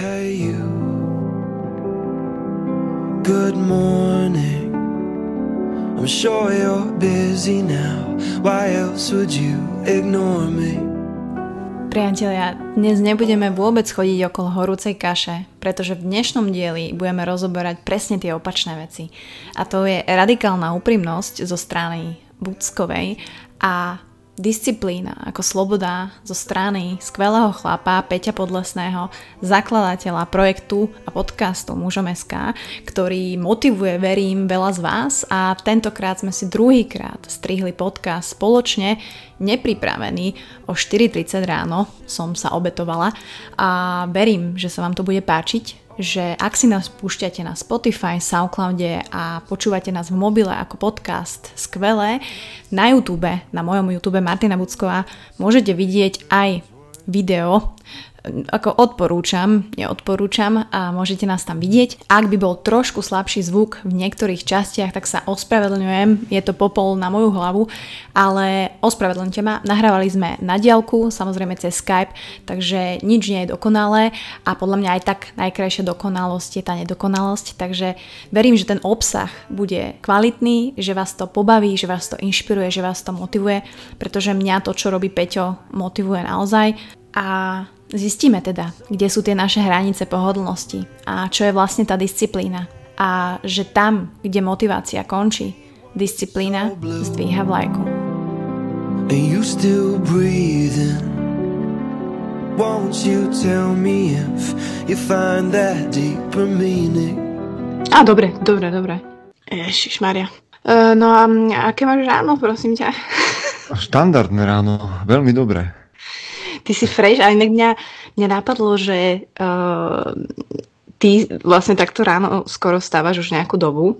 Hey you Good morning I'm sure you're busy now Why else would you ignore me? Priatelia, dnes nebudeme vôbec chodiť okolo horúcej kaše, pretože v dnešnom dieli budeme rozoberať presne tie opačné veci. A to je radikálna úprimnosť zo strany Buckovej a disciplína ako sloboda zo strany skvelého chlapa Peťa Podlesného, zakladateľa projektu a podcastu Mužom.sk, ktorý motivuje, verím, veľa z vás. A tentokrát sme si druhýkrát strihli podcast spoločne, nepripravený. O 4.30 ráno som sa obetovala a verím, že sa vám to bude páčiť, že ak si nás púšťate na Spotify, Soundcloude a počúvate nás v mobile ako podcast skvelé, na YouTube, na mojom YouTube Martina Bucková, môžete vidieť aj video ako odporúčam, neodporúčam a môžete nás tam vidieť. Ak by bol trošku slabší zvuk v niektorých častiach, tak sa ospravedlňujem, je to popol na moju hlavu, ale ospravedlňte ma, nahrávali sme na diálku, samozrejme cez Skype, takže nič nie je dokonalé a podľa mňa aj tak najkrajšia dokonalosť je tá nedokonalosť, takže verím, že ten obsah bude kvalitný, že vás to pobaví, že vás to inšpiruje, že vás to motivuje, pretože mňa to, čo robí Peťo, motivuje naozaj a Zistíme teda, kde sú tie naše hranice pohodlnosti a čo je vlastne tá disciplína. A že tam, kde motivácia končí, disciplína zdvíha vlajku. And you still breathing Won't you tell me if you find that deeper meaning A dobre, dobre, dobre. Ježišmaria. Uh, no a aké máš ráno, prosím ťa? Štandardné ráno, veľmi dobré ty si fresh a inak mňa, mňa napadlo, že uh, ty vlastne takto ráno skoro stávaš už nejakú dobu,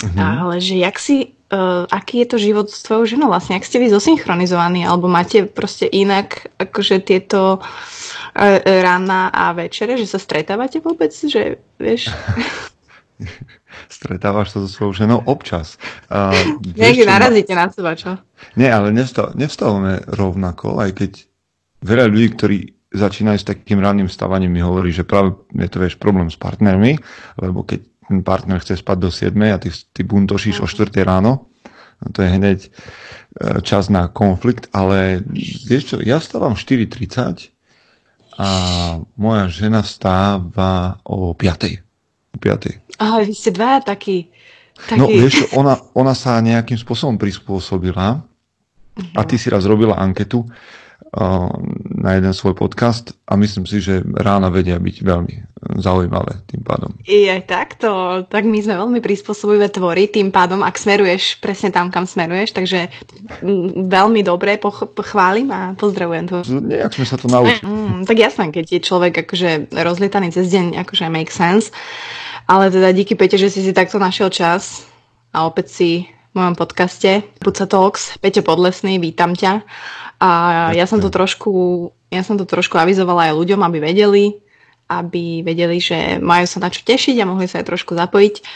uh-huh. ale že jak si, uh, aký je to život s tvojou ženou vlastne, ak ste vy zosynchronizovaní, alebo máte proste inak akože tieto uh, rána a večere, že sa stretávate vôbec, že vieš... Stretávaš sa so svojou ženou občas. Uh, Niekde narazíte na seba, čo? Nie, ale nevstávame rovnako, aj keď veľa ľudí, ktorí začínajú s takým ranným stávaním, mi hovorí, že práve je to vieš, problém s partnermi, lebo keď ten partner chce spať do 7 a ty, ty buntošíš o 4 ráno, no to je hneď e, čas na konflikt, ale vieš čo, ja stávam 4.30 a moja žena stáva o 5. O 5. Aha, vy ste dva takí. takí. No vieš ona, ona sa nejakým spôsobom prispôsobila a ty si raz robila anketu, na jeden svoj podcast a myslím si, že rána vedia byť veľmi zaujímavé tým pádom. I aj takto, tak my sme veľmi prispôsobivé tvory, tým pádom, ak smeruješ presne tam, kam smeruješ, takže veľmi dobre poch- pochválim a pozdravujem to. Nejak sme sa to naučili. Mm, tak jasné, keď je človek akože rozlietaný cez deň, akože make sense, ale teda díky Pete, že si si takto našiel čas a opäť si v mojom podcaste Puca Talks. Peťo Podlesný, vítam ťa. A ja som to trošku, ja som to trošku avizovala aj ľuďom, aby vedeli, aby vedeli, že majú sa na čo tešiť a mohli sa aj trošku zapojiť.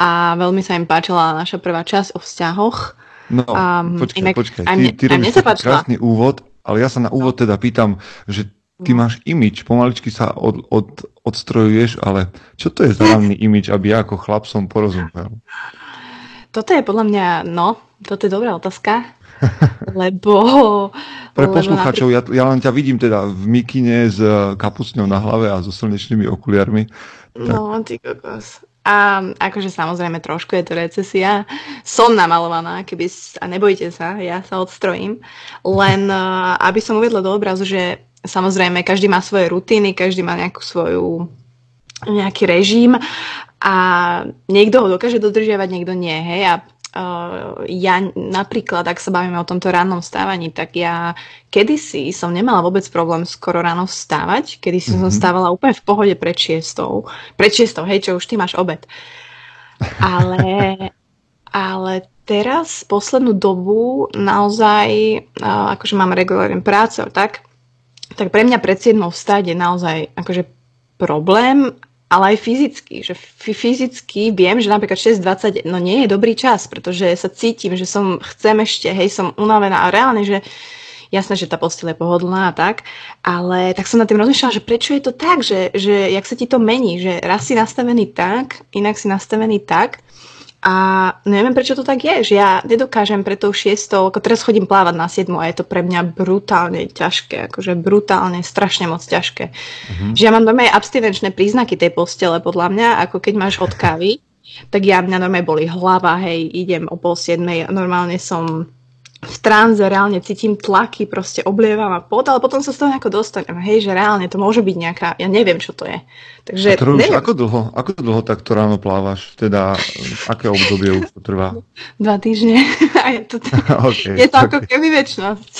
A veľmi sa im páčila naša prvá časť o vzťahoch. No, um, počkaj, inak, počkaj. Ty, ty robíš krásny úvod, ale ja sa na úvod teda pýtam, že ty no. máš imič, pomaličky sa od, od, odstrojuješ, ale čo to je za ranný imič, aby ja ako chlap som porozumel? Toto je podľa mňa, no, toto je dobrá otázka. lebo... Pre poslucháčov, ja, ja len ťa vidím teda v mikine s eh, kapusňou na hlave a so slnečnými okuliarmi. Tak. No, ty kokos. A akože samozrejme trošku je to recesia. Som namalovaná, keby... A nebojte sa, ja sa odstrojím. Len uh, aby som uvedla do obrazu, že samozrejme každý má svoje rutiny, každý má nejakú svoju nejaký režim a niekto ho dokáže dodržiavať, niekto nie. Hej? A Uh, ja napríklad, ak sa bavíme o tomto rannom stávaní, tak ja kedysi som nemala vôbec problém skoro ráno vstávať, kedysi mm-hmm. som stávala úplne v pohode pred šiestou. Pred šiestou, hej, čo už ty máš obed. Ale, ale teraz, poslednú dobu, naozaj, uh, akože mám regulárne práce, tak, tak pre mňa pred 7 vstať je naozaj akože problém ale aj fyzicky, že fyzicky viem, že napríklad 6.20 no nie je dobrý čas, pretože sa cítim, že som, chcem ešte, hej, som unavená a reálne, že jasné, že tá postel je pohodlná a tak, ale tak som nad tým rozmýšľala, že prečo je to tak, že, že jak sa ti to mení, že raz si nastavený tak, inak si nastavený tak a neviem, prečo to tak je, že ja nedokážem pre tou šiestou, ako teraz chodím plávať na siedmu a je to pre mňa brutálne ťažké, akože brutálne, strašne moc ťažké. Uh-huh. Že ja mám normálne abstinenčné príznaky tej postele, podľa mňa, ako keď máš od kávy, tak ja mňa normálne boli hlava, hej, idem o pol siedmej, normálne som v tranze, reálne cítim tlaky, proste oblievam a pot, ale potom sa z toho nejako dostanem. Hej, že reálne to môže byť nejaká, ja neviem, čo to je. Takže, a robíš, ako dlho, ako dlho takto ráno plávaš? Teda, aké obdobie už to trvá? Dva týždne. A je to, okay, je to okay. ako keby väčšnosť.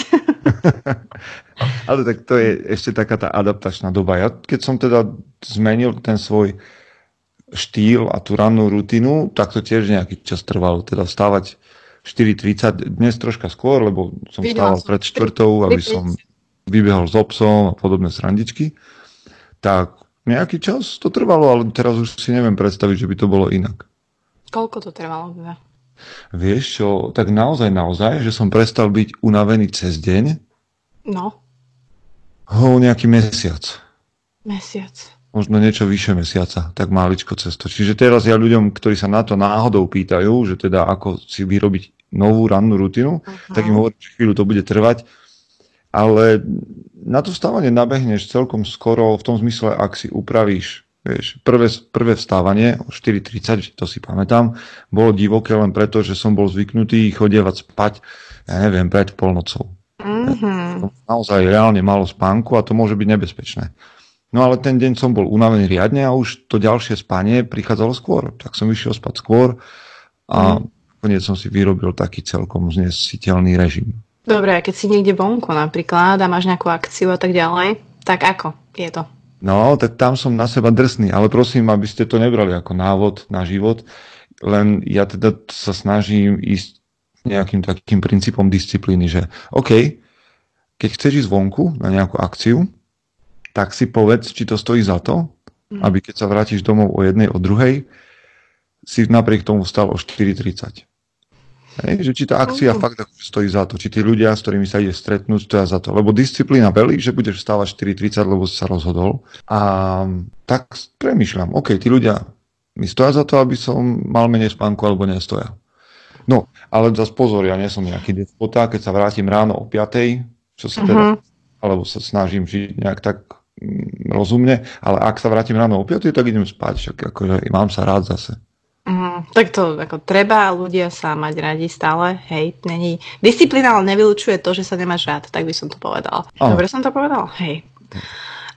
ale tak to je ešte taká tá adaptačná doba. Ja keď som teda zmenil ten svoj štýl a tú rannú rutinu, tak to tiež nejaký čas trvalo. Teda vstávať 4.30, dnes troška skôr, lebo som stával pred čtvrtou, aby som vybehol s obsom a podobné srandičky. Tak nejaký čas to trvalo, ale teraz už si neviem predstaviť, že by to bolo inak. Koľko to trvalo? Teda? Vieš čo, tak naozaj, naozaj, že som prestal byť unavený cez deň. No. Ho, nejaký mesiac. Mesiac možno niečo vyššie mesiaca, tak máličko cesto. Čiže teraz ja ľuďom, ktorí sa na to náhodou pýtajú, že teda ako si vyrobiť novú rannú rutinu, uh-huh. tak im hovorím, že chvíľu to bude trvať, ale na to vstávanie nabehneš celkom skoro v tom zmysle, ak si upravíš vieš, prvé, prvé vstávanie o 4.30, to si pamätám, bolo divoké len preto, že som bol zvyknutý chodievať spať, ja neviem, pred polnocou. Mm-hmm. Naozaj reálne malo spánku a to môže byť nebezpečné. No ale ten deň som bol unavený riadne a už to ďalšie spanie prichádzalo skôr. Tak som išiel spať skôr a mm. som si vyrobil taký celkom znesiteľný režim. Dobre, a keď si niekde vonku napríklad a máš nejakú akciu a tak ďalej, tak ako je to? No, tak tam som na seba drsný, ale prosím, aby ste to nebrali ako návod na život, len ja teda sa snažím ísť nejakým takým princípom disciplíny, že OK, keď chceš ísť vonku na nejakú akciu, tak si povedz, či to stojí za to, mm. aby keď sa vrátiš domov o jednej, o druhej, si napriek tomu stal o 4.30. Hej, že či tá akcia fakt stojí za to, či tí ľudia, s ktorými sa ide stretnúť, stoja za to. Lebo disciplína belí, že budeš vstávať 4.30, lebo si sa rozhodol. A tak premyšľam, OK, tí ľudia mi stoja za to, aby som mal menej spánku alebo nestoja. No, ale zase pozor, ja nie som nejaký despota, keď sa vrátim ráno o 5, čo sa teda, uh-huh. alebo sa snažím žiť nejak tak rozumne, ale ak sa vrátim ráno o 5, tak idem spať, však akože mám sa rád zase. Mm, tak to ako treba ľudia sa mať radi stále, hej, není. Disciplína ale nevylučuje to, že sa nemáš rád, tak by som to povedal. Oh. Dobre som to povedal? Hej.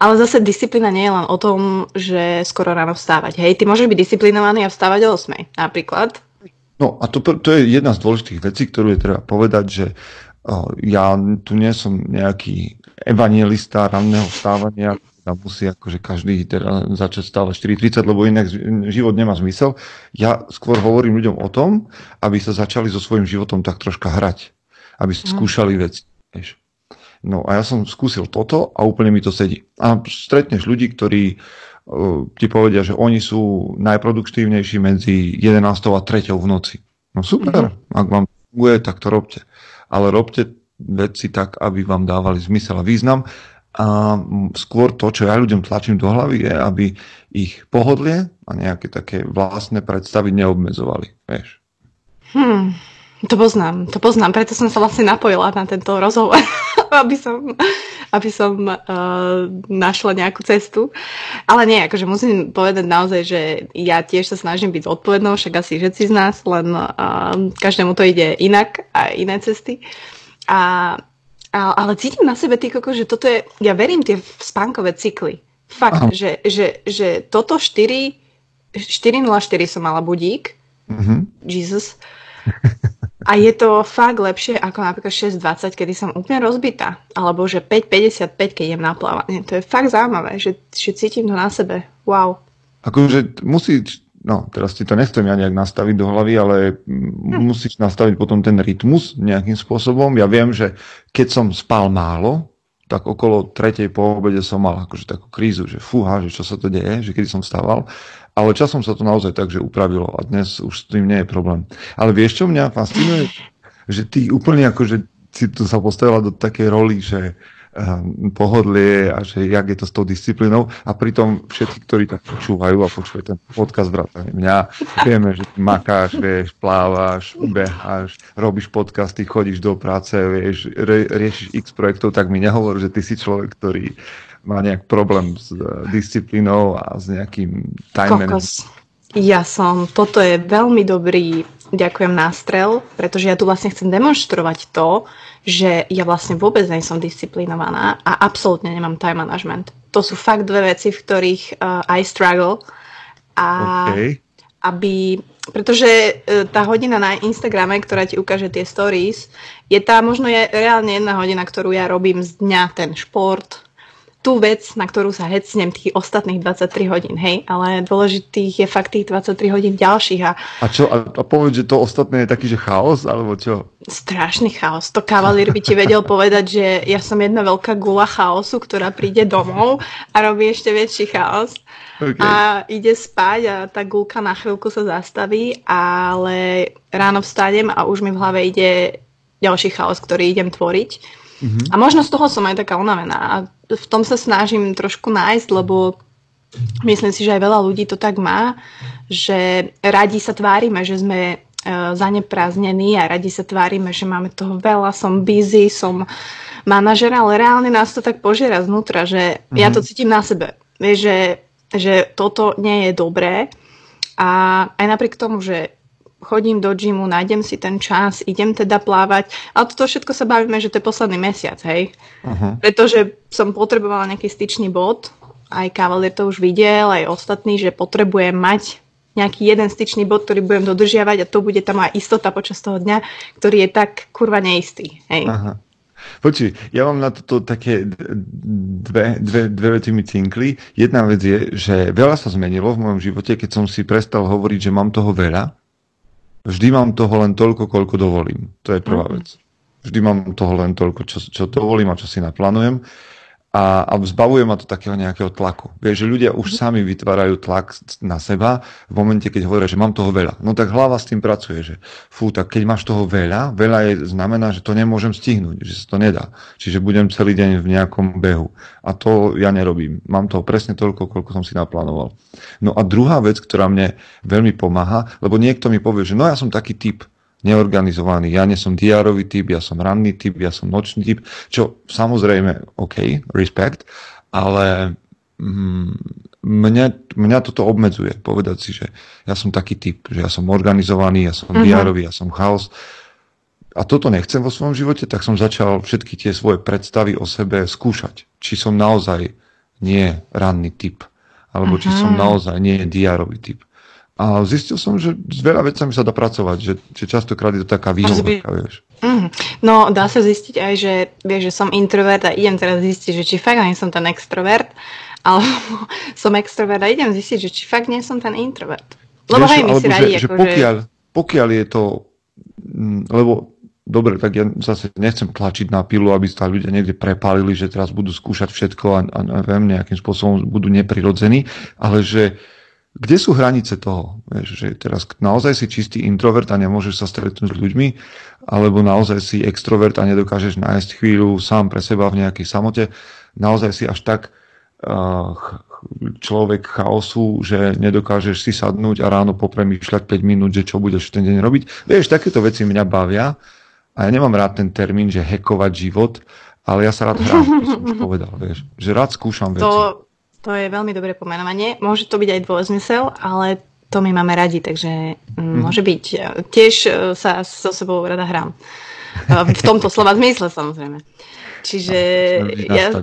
Ale zase disciplína nie je len o tom, že skoro ráno vstávať. Hej, ty môžeš byť disciplinovaný a vstávať o 8, napríklad. No a to, to je jedna z dôležitých vecí, ktorú je treba povedať, že ja tu nie som nejaký evangelista ranného stávania, a musí akože každý teda začať stále 4.30, lebo inak život nemá zmysel. Ja skôr hovorím ľuďom o tom, aby sa začali so svojím životom tak troška hrať. Aby mm. skúšali veci. Vieš. No a ja som skúsil toto a úplne mi to sedí. A stretneš ľudí, ktorí uh, ti povedia, že oni sú najproduktívnejší medzi 11. a 3. v noci. No super, mm. ak vám funguje, tak to robte ale robte veci tak, aby vám dávali zmysel a význam. A skôr to, čo ja ľuďom tlačím do hlavy, je, aby ich pohodlie a nejaké také vlastné predstavy neobmedzovali. Vieš. Hmm, to poznám, to poznám, preto som sa vlastne napojila na tento rozhovor, aby som, aby som uh, našla nejakú cestu. Ale nie, akože musím povedať naozaj, že ja tiež sa snažím byť odpovednou, však asi všetci z nás, len uh, každému to ide inak a iné cesty. A, a, ale cítim na sebe, ty koko, že toto je, ja verím tie spánkové cykly. Fakt, že, že, že toto 4, 4.04 som mala budík, mm-hmm. Jesus, a je to fakt lepšie ako napríklad 6.20, kedy som úplne rozbitá. Alebo že 5.55, keď idem na plávanie. To je fakt zaujímavé, že, že cítim to na sebe. Wow. Akože musí, no teraz ti to nechcem ja nejak nastaviť do hlavy, ale hm. musíš nastaviť potom ten rytmus nejakým spôsobom. Ja viem, že keď som spal málo, tak okolo tretej po obede som mal akože takú krízu, že fúha, že čo sa to deje, že kedy som stával. Ale časom sa to naozaj tak, že upravilo a dnes už s tým nie je problém. Ale vieš, čo mňa fascinuje? Že ty úplne akože si tu sa postavila do takej roli, že pohodlie a že jak je to s tou disciplínou a pritom všetci, ktorí tak počúvajú a počúvajú ten podcast vrátane mňa, vieme, že makáš, vieš, plávaš, beháš, robíš podcasty, chodíš do práce, vieš, re, riešiš x projektov, tak mi nehovor, že ty si človek, ktorý má nejak problém s uh, disciplínou a s nejakým time. Ja som, toto je veľmi dobrý, ďakujem, nástrel, pretože ja tu vlastne chcem demonstrovať to, že ja vlastne vôbec nie som disciplinovaná a absolútne nemám time management. To sú fakt dve veci, v ktorých uh, I struggle. A okay. aby, pretože uh, tá hodina na Instagrame, ktorá ti ukáže tie stories, je tá možno je reálne jedna hodina, ktorú ja robím z dňa, ten šport, tú vec, na ktorú sa hecnem tých ostatných 23 hodín, hej, ale dôležitých je fakt tých 23 hodín ďalších. A, a čo, a, a povedz, že to ostatné je taký, že chaos, alebo čo? Strašný chaos. To kavalír by ti vedel povedať, že ja som jedna veľká gula chaosu, ktorá príde domov a robí ešte väčší chaos. Okay. A ide spať a tá gulka na chvíľku sa zastaví, ale ráno vstanem a už mi v hlave ide ďalší chaos, ktorý idem tvoriť. Mm-hmm. A možno z toho som aj taká unavená. A v tom sa snažím trošku nájsť, lebo myslím si, že aj veľa ľudí to tak má, že radi sa tvárime, že sme uh, zanepráznení a radi sa tvárime, že máme toho veľa, som busy, som manažer, ale reálne nás to tak požiera znútra, že mm-hmm. ja to mhm. cítim na sebe. Že, že toto nie je dobré a aj napriek tomu, že chodím do gymu, nájdem si ten čas, idem teda plávať. Ale toto všetko sa bavíme, že to je posledný mesiac, hej. Uh-huh. Pretože som potrebovala nejaký styčný bod, aj Kavalier to už videl, aj ostatní, že potrebujem mať nejaký jeden styčný bod, ktorý budem dodržiavať a to bude tá moja istota počas toho dňa, ktorý je tak kurva neistý. Hej. Aha. Počuj, ja mám na toto také dve, dve, dve vety mi cinkli. Jedna vec je, že veľa sa zmenilo v mojom živote, keď som si prestal hovoriť, že mám toho veľa vždy mám toho len toľko, koľko dovolím. To je prvá mm-hmm. vec. Vždy mám toho len toľko, čo, čo dovolím a čo si naplánujem a, a zbavuje ma to takého nejakého tlaku. Vieš, že ľudia už mhm. sami vytvárajú tlak na seba v momente, keď hovoria, že mám toho veľa. No tak hlava s tým pracuje, že fú, tak keď máš toho veľa, veľa je, znamená, že to nemôžem stihnúť, že sa to nedá. Čiže budem celý deň v nejakom behu. A to ja nerobím. Mám toho presne toľko, koľko som si naplánoval. No a druhá vec, ktorá mne veľmi pomáha, lebo niekto mi povie, že no ja som taký typ, neorganizovaný. Ja nie som diárový typ, ja som ranný typ, ja som nočný typ, čo samozrejme, OK, respekt, ale mm, mňa, mňa toto obmedzuje, povedať si, že ja som taký typ, že ja som organizovaný, ja som uh-huh. diárový, ja som chaos. A toto nechcem vo svojom živote, tak som začal všetky tie svoje predstavy o sebe skúšať. Či som naozaj nie ranný typ, alebo uh-huh. či som naozaj nie diárový typ. A zistil som, že s veľa vecami sa dá pracovať, že, že častokrát je to taká výhovorka, vieš. Mm, no, dá sa zistiť aj, že, vieš, že som introvert a idem teraz zistiť, že či fakt nie som ten extrovert, alebo som extrovert a idem zistiť, že či fakt nie som ten introvert. Lebo vieš, hej, my si radi, že, že ako, pokiaľ, pokiaľ je to, mm, lebo dobre, tak ja zase nechcem tlačiť na pilu, aby sa ľudia niekde prepálili, že teraz budú skúšať všetko a, a neviem, nejakým spôsobom budú neprirodzení, ale že kde sú hranice toho? Vieš, že teraz naozaj si čistý introvert a nemôžeš sa stretnúť s ľuďmi, alebo naozaj si extrovert a nedokážeš nájsť chvíľu sám pre seba v nejakej samote, naozaj si až tak uh, človek chaosu, že nedokážeš si sadnúť a ráno popremýšľať 5 minút, že čo budeš ten deň robiť. Vieš, takéto veci mňa bavia a ja nemám rád ten termín, že hekovať život, ale ja sa rád hrám, som už povedal, vieš, že rád skúšam veci. To to je veľmi dobré pomenovanie. Môže to byť aj dvojzmysel, ale to my máme radi, takže mm. môže byť. Tiež e, sa so sebou rada hrám. E, v tomto slova zmysle samozrejme. Čiže... Ja...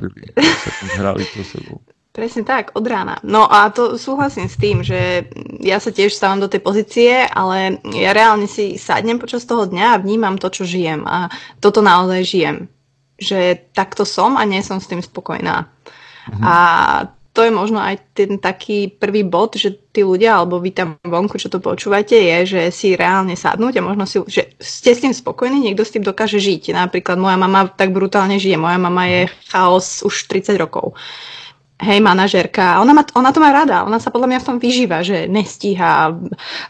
Hrali so sebou. Presne tak, od rána. No a to súhlasím s tým, že ja sa tiež stávam do tej pozície, ale ja reálne si sadnem počas toho dňa a vnímam to, čo žijem. A toto naozaj žijem. Že takto som a nie som s tým spokojná. Mhm. A to je možno aj ten taký prvý bod, že tí ľudia, alebo vy tam vonku, čo to počúvate, je, že si reálne sadnúť a možno si, že ste s tým spokojní, niekto s tým dokáže žiť. Napríklad moja mama tak brutálne žije. Moja mama je chaos už 30 rokov. Hej, manažerka. Ona, ma, ona to má rada. Ona sa podľa mňa v tom vyžíva, že nestíha a,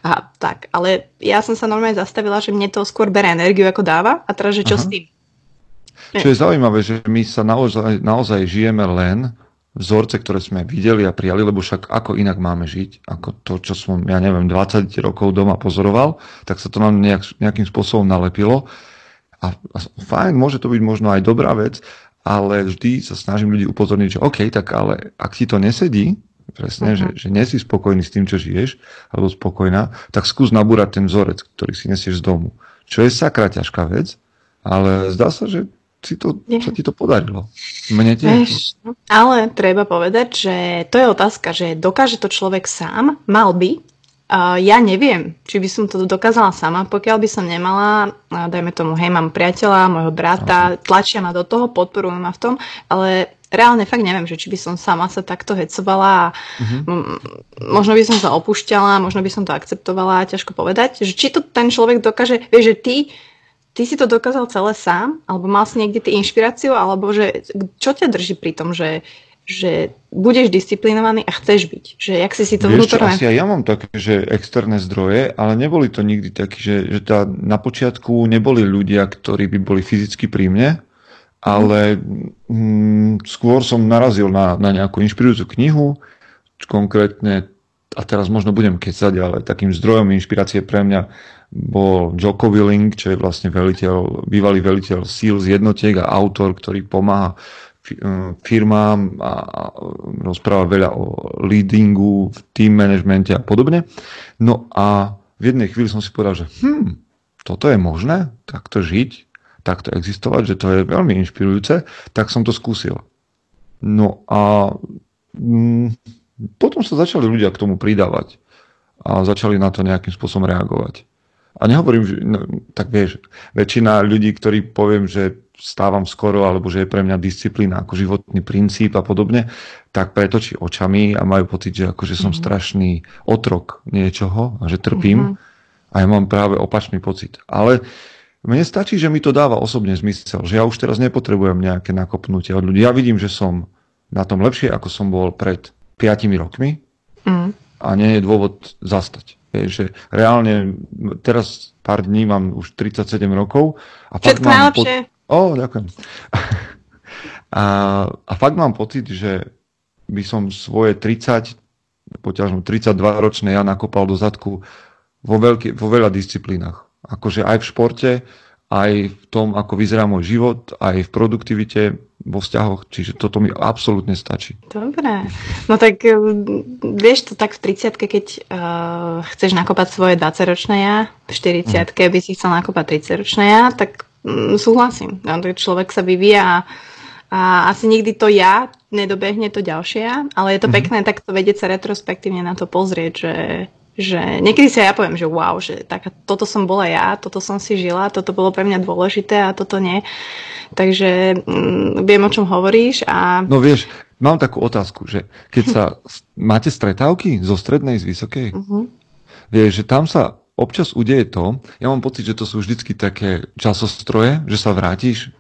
a tak. Ale ja som sa normálne zastavila, že mne to skôr bere energiu, ako dáva. A teraz, že čo Aha. s tým? Čo je zaujímavé, že my sa naozaj, naozaj žijeme len vzorce, ktoré sme videli a prijali, lebo však ako inak máme žiť, ako to, čo som, ja neviem, 20 rokov doma pozoroval, tak sa to nám nejak, nejakým spôsobom nalepilo. A, a fajn, môže to byť možno aj dobrá vec, ale vždy sa snažím ľudí upozorniť, že OK, tak ale ak ti to nesedí, presne, uh-huh. že, že nie si spokojný s tým, čo žiješ, alebo spokojná, tak skús nabúrať ten vzorec, ktorý si nesieš z domu. Čo je sakra ťažká vec, ale zdá sa, že si to, sa ti to podarilo. Mne tiež. ale treba povedať, že to je otázka, že dokáže to človek sám, mal by. Uh, ja neviem, či by som to dokázala sama, pokiaľ by som nemala, uh, dajme tomu, hej, mám priateľa, môjho brata, tlačia ma do toho, podporujú ma v tom, ale reálne fakt neviem, že či by som sama sa takto hecovala a uh-huh. možno by som sa opúšťala, možno by som to akceptovala, ťažko povedať, že či to ten človek dokáže, vieš, že ty ty si to dokázal celé sám? Alebo mal si niekde ty inšpiráciu? Alebo že, čo ťa drží pri tom, že, že budeš disciplinovaný a chceš byť? Že jak si si to Vieš, vnútorné... Asi aj ja mám také, že externé zdroje, ale neboli to nikdy takí, že, že tá, na počiatku neboli ľudia, ktorí by boli fyzicky pri mne, ale mm, skôr som narazil na, na nejakú inšpirujúcu knihu, konkrétne, a teraz možno budem kecať, ale takým zdrojom inšpirácie pre mňa bol Joko Willing, čo je vlastne veliteľ, bývalý veliteľ síl z jednotiek a autor, ktorý pomáha eh, firmám a rozpráva veľa o leadingu, v team managemente a podobne. No a v jednej chvíli som si povedal, že hm, toto je možné, takto žiť, takto existovať, že to je veľmi inšpirujúce, tak som to skúsil. No a mm, potom sa začali ľudia k tomu pridávať a začali na to nejakým spôsobom reagovať. A nehovorím, že, no, tak vieš, väčšina ľudí, ktorí poviem, že stávam skoro, alebo že je pre mňa disciplína ako životný princíp a podobne, tak pretočí očami a majú pocit, že akože som mm-hmm. strašný otrok niečoho a že trpím. Mm-hmm. A ja mám práve opačný pocit. Ale mne stačí, že mi to dáva osobne zmysel, že ja už teraz nepotrebujem nejaké nakopnutie od ľudí. Ja vidím, že som na tom lepšie, ako som bol pred 5 rokmi mm. a nie je dôvod zastať. Že reálne teraz pár dní mám už 37 rokov. A Všetko najlepšie. Po... Oh, ďakujem. a, a fakt mám pocit, že by som svoje 30, poťažno 32 ročné ja nakopal do zadku vo, veľký, vo veľa disciplínach. Akože aj v športe, aj v tom, ako vyzerá môj život, aj v produktivite, vo vzťahoch, čiže toto mi absolútne stačí. Dobre, no tak eh, vieš to tak v 30 keď uh, chceš nakopať svoje 20-ročné ja, v 40 mm. by si chcel nakopať 30-ročné ja, tak mm, súhlasím. No, človek sa vyvíja a, a asi nikdy to ja nedobehne to ďalšie ja, ale je to mm. pekné takto vedieť sa retrospektívne na to pozrieť, že že niekedy si ja poviem, že wow, že tak, toto som bola ja, toto som si žila, toto bolo pre mňa dôležité a toto nie. Takže mm, viem, o čom hovoríš. A... No vieš, mám takú otázku, že keď sa máte stretávky zo strednej, z vysokej, uh-huh. vieš, že tam sa občas udeje to, ja mám pocit, že to sú vždycky také časostroje, že sa vrátiš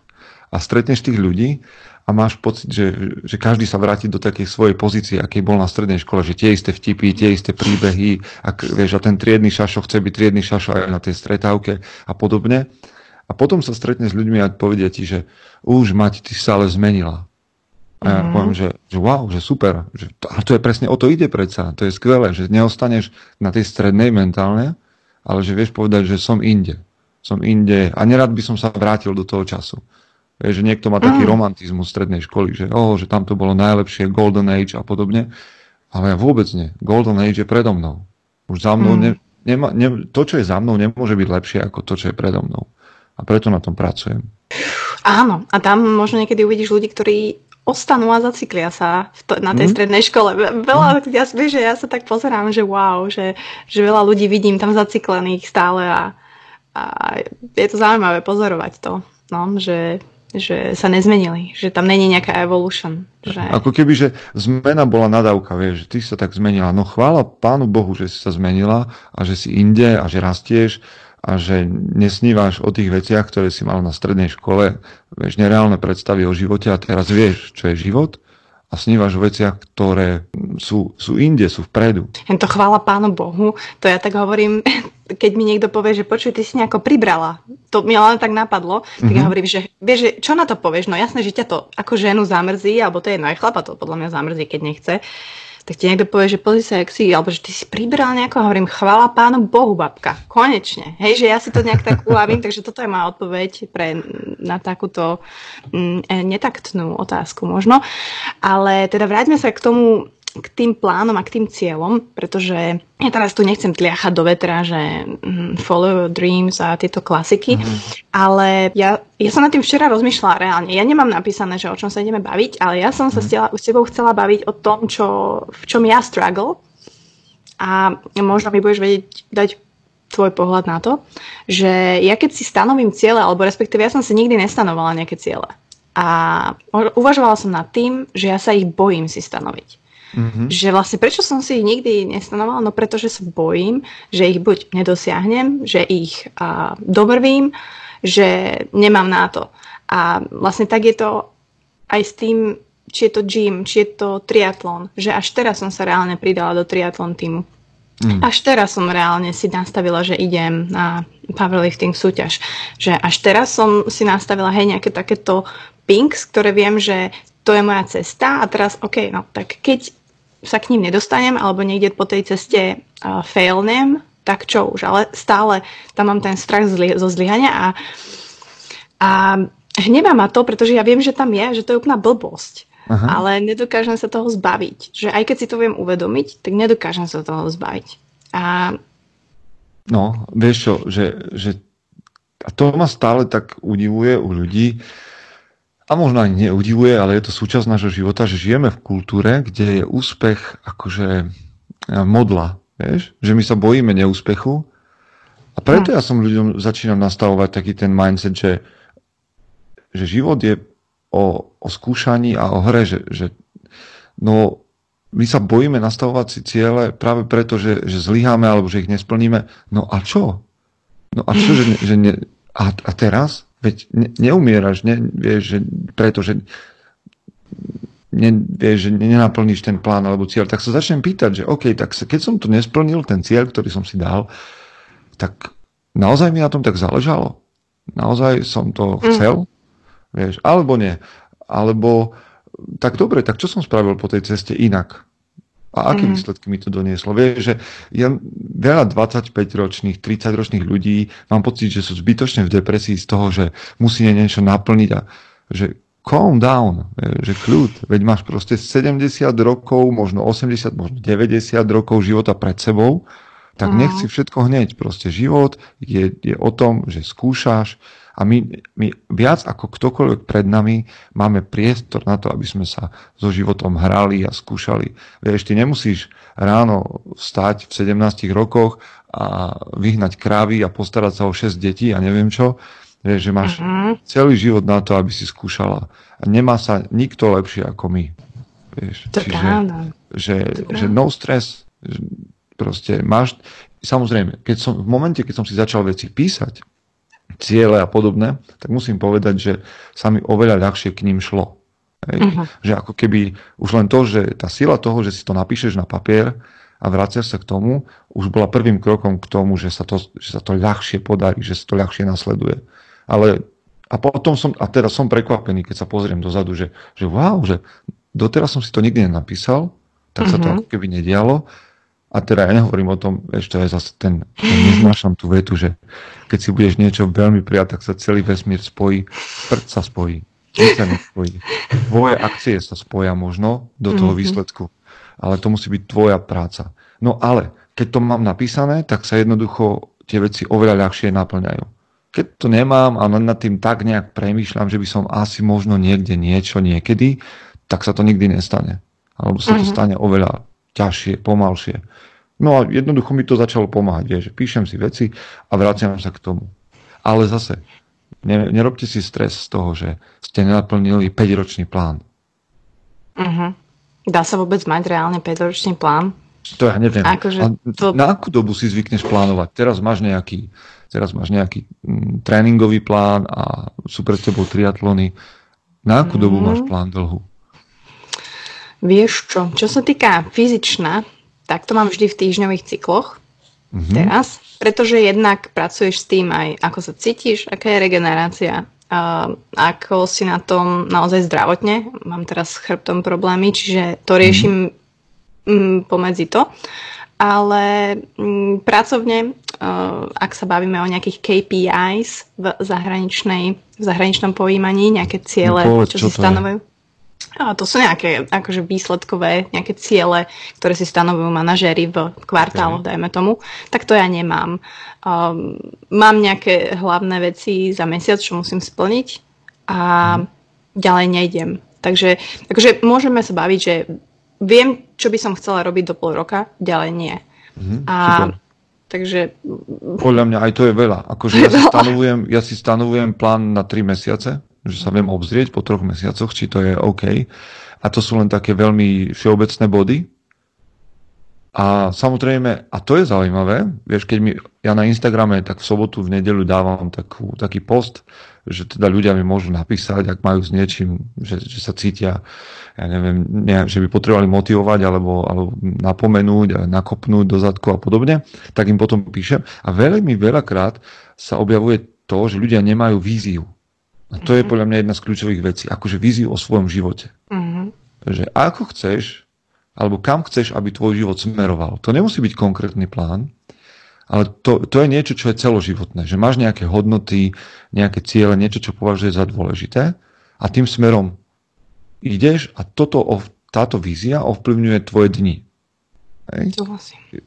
a stretneš tých ľudí a máš pocit, že, že každý sa vráti do takej svojej pozície, aký bol na strednej škole, že tie isté vtipy, tie isté príbehy, ak, vieš, a ten triedny šašo chce byť triedny šašo aj na tej stretávke a podobne. A potom sa stretne s ľuďmi a povedia ti, že už mať, ty sa ale zmenila. A ja mm. poviem, že, že wow, že super. Že to, a to je presne, o to ide predsa. To je skvelé, že neostaneš na tej strednej mentálne, ale že vieš povedať, že som inde. Som inde a nerad by som sa vrátil do toho času. Vieš, že niekto má taký mm. romantizmus strednej školy, že, oh, že tam to bolo najlepšie, Golden Age a podobne. Ale ja vôbec nie. Golden Age je predo mnou. Už za mnou, mm. ne, nema, ne, to, čo je za mnou, nemôže byť lepšie ako to, čo je predo mnou. A preto na tom pracujem. Áno, a tam možno niekedy uvidíš ľudí, ktorí ostanú a zaciklia sa v to, na tej mm. strednej škole. Veľa, mm. ja, vieš, že ja sa tak pozerám, že wow, že, že veľa ľudí vidím tam zaciklených stále a, a je to zaujímavé pozorovať to, no, že že sa nezmenili, že tam není nejaká evolution. Že... Ako keby, že zmena bola nadávka, vieš, že ty sa tak zmenila. No chvála Pánu Bohu, že si sa zmenila a že si inde a že rastieš a že nesnívaš o tých veciach, ktoré si mal na strednej škole, vieš, nereálne predstavy o živote a teraz vieš, čo je život a snívaš o veciach, ktoré sú, sú inde, sú vpredu. Jen to chvála Pánu Bohu, to ja tak hovorím, keď mi niekto povie, že počuj, ty si nejako pribrala to mi len tak napadlo, tak mm-hmm. ja mhm. hovorím, že vieš, že čo na to povieš? No jasné, že ťa to ako ženu zamrzí, alebo to je no aj chlapa to podľa mňa zamrzí, keď nechce tak ti niekto povie, že pozri sa, jak si, alebo že ty si pribral nejako, hovorím, chvala pánu Bohu, babka, konečne. Hej, že ja si to nejak tak uľavím, takže toto je moja odpoveď pre, na takúto mm, e, netaktnú otázku možno. Ale teda vráťme sa k tomu, k tým plánom a k tým cieľom, pretože ja teraz tu nechcem tliachať do vetra, že mm, follow your dreams a tieto klasiky, mm. ale ja, ja som na tým včera rozmýšľala reálne. Ja nemám napísané, že o čom sa ideme baviť, ale ja som sa mm. s, s tebou chcela baviť o tom, čo, v čom ja struggle a možno mi budeš vedieť dať tvoj pohľad na to, že ja keď si stanovím ciele, alebo respektíve ja som si nikdy nestanovala nejaké ciele. A uvažovala som nad tým, že ja sa ich bojím si stanoviť. Mm-hmm. Že vlastne prečo som si ich nikdy nestanovala? No pretože sa bojím, že ich buď nedosiahnem, že ich a, domrvím, že nemám na to. A vlastne tak je to aj s tým, či je to gym, či je to triatlon, že až teraz som sa reálne pridala do triatlon týmu. Mm. Až teraz som reálne si nastavila, že idem na powerlifting súťaž. Že až teraz som si nastavila hej nejaké takéto pinks, ktoré viem, že to je moja cesta a teraz, OK, no tak keď sa k ním nedostanem alebo niekde po tej ceste uh, failnem, tak čo už, ale stále tam mám ten strach zli- zo zlyhania a, a hnevá ma to, pretože ja viem, že tam je, že to je úplná blbosť. Aha. Ale nedokážem sa toho zbaviť. Že aj keď si to viem uvedomiť, tak nedokážem sa toho zbaviť. A... No, vieš čo, že, že a to ma stále tak udivuje u ľudí, a možno ani neudivuje, ale je to súčasť nášho života, že žijeme v kultúre, kde je úspech akože e, modla, vieš? Že my sa bojíme neúspechu a preto hm. ja som ľuďom začínam nastavovať taký ten mindset, že, že život je o, o skúšaní a o hre, že, že no my sa bojíme nastavovať si ciele práve preto, že, že zlyháme alebo že ich nesplníme. No a čo? No a čo, že, že ne, a, a teraz? Veď ne, neumieraš, ne, vieš, že, pretože ne, vieš, že nenaplníš ten plán alebo cieľ, tak sa začnem pýtať, že OK, tak sa, keď som to nesplnil, ten cieľ, ktorý som si dal, tak naozaj mi na tom tak záležalo? Naozaj som to mm. chcel? Mm. Vieš, alebo nie. Alebo tak dobre, tak čo som spravil po tej ceste inak? A aké mm-hmm. výsledky mi to donieslo? Vieš, že ja veľa 25-ročných, 30-ročných ľudí mám pocit, že sú zbytočne v depresii z toho, že musí niečo naplniť a že calm down, že kľud, veď máš proste 70 rokov, možno 80, možno 90 rokov života pred sebou, tak mm. nech si všetko hneď. Proste život je, je o tom, že skúšaš, a my, my viac ako ktokoľvek pred nami máme priestor na to, aby sme sa so životom hrali a skúšali. Vieš, ty nemusíš ráno stať v 17 rokoch a vyhnať krávy a postarať sa o 6 detí a neviem čo. Vieš, že máš uh-huh. celý život na to, aby si skúšala. A nemá sa nikto lepšie ako my. Vieš, to čiže, že, že no stress, proste máš, samozrejme, keď som, v momente, keď som si začal veci písať, ciele a podobné, tak musím povedať, že sa mi oveľa ľahšie k ním šlo. Hej. Uh-huh. Že ako keby už len to, že tá sila toho, že si to napíšeš na papier a vraciaš sa k tomu, už bola prvým krokom k tomu, že sa to, že sa to ľahšie podarí, že sa to ľahšie nasleduje. Ale a potom som, a teraz som prekvapený, keď sa pozriem dozadu, že, že wow, že doteraz som si to nikdy nenapísal, tak uh-huh. sa to mhm. ako keby nedialo a teda ja nehovorím o tom, ešte aj zase ten, ten neznášam tú vetu, že keď si budeš niečo veľmi prijať, tak sa celý vesmír spojí, prd sa spojí, nič sa nespojí. Tvoje akcie sa spoja možno do toho mm-hmm. výsledku, ale to musí byť tvoja práca. No ale, keď to mám napísané, tak sa jednoducho tie veci oveľa ľahšie naplňajú. Keď to nemám a len nad tým tak nejak premýšľam, že by som asi možno niekde niečo niekedy, tak sa to nikdy nestane. Alebo sa to mm-hmm. stane oveľa ťažšie, pomalšie. No a jednoducho mi to začalo pomáhať, vieš, že píšem si veci a vraciam sa k tomu. Ale zase, nerobte si stres z toho, že ste nenaplnili 5-ročný plán. Uh-huh. Dá sa vôbec mať reálne 5-ročný plán? To ja neviem. Akože to... Na akú dobu si zvykneš plánovať? Teraz máš nejaký, teraz máš nejaký mm, tréningový plán a sú pred tebou triatlony. Na akú mm. dobu máš plán dlhu? Vieš čo, čo sa týka fyzičná, tak to mám vždy v týždňových cykloch. mm-hmm. teraz, pretože jednak pracuješ s tým aj, ako sa cítiš, aká je regenerácia, uh, ako si na tom naozaj zdravotne. Mám teraz s chrbtom problémy, čiže to riešim mm. pomedzi to. Ale mm, pracovne, uh, ak sa bavíme o nejakých KPIs v, zahraničnej, v zahraničnom pojímaní, nejaké ciele, no, čo, čo si stanovujú. A to sú nejaké akože výsledkové, nejaké ciele, ktoré si stanovujú manažéri v kvartáloch, okay. dajme tomu. Tak to ja nemám. Um, mám nejaké hlavné veci za mesiac, čo musím splniť a hmm. ďalej nejdem. Takže takže môžeme sa baviť, že viem, čo by som chcela robiť do pol roka, ďalej nie. Mm, a super. takže... Podľa mňa aj to je veľa. Akože ja, si stanovujem, ja si stanovujem plán na 3 mesiace, že sa viem obzrieť po troch mesiacoch, či to je OK. A to sú len také veľmi všeobecné body. A samozrejme, a to je zaujímavé, vieš, keď mi, ja na Instagrame tak v sobotu, v nedelu dávam takú, taký post, že teda ľudia mi môžu napísať, ak majú s niečím, že, že sa cítia, ja neviem, ne, že by potrebovali motivovať alebo, alebo napomenúť, nakopnúť do zadku a podobne, tak im potom píšem. A veľmi veľakrát sa objavuje to, že ľudia nemajú víziu. A to je mhm. podľa mňa jedna z kľúčových vecí, akože víziu o svojom živote. Mm-hmm. Že ako chceš alebo kam chceš, aby tvoj život smeroval. To nemusí byť konkrétny plán, ale to, to je niečo, čo je celoživotné. Že máš nejaké hodnoty, nejaké ciele, niečo, čo považuješ za dôležité a tým smerom ideš a toto, táto vízia ovplyvňuje tvoje dni. Hej.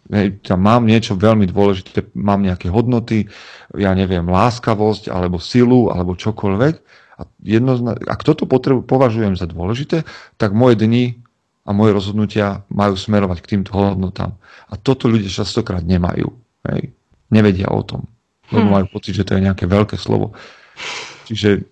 Hej, mám niečo veľmi dôležité, mám nejaké hodnoty, ja neviem, láskavosť, alebo silu, alebo čokoľvek. A jednozna- ak toto potrebu, považujem za dôležité, tak moje dni a moje rozhodnutia majú smerovať k týmto hodnotám. A toto ľudia častokrát nemajú. Hej. Nevedia o tom. Lebo hm. majú pocit, že to je nejaké veľké slovo. Čiže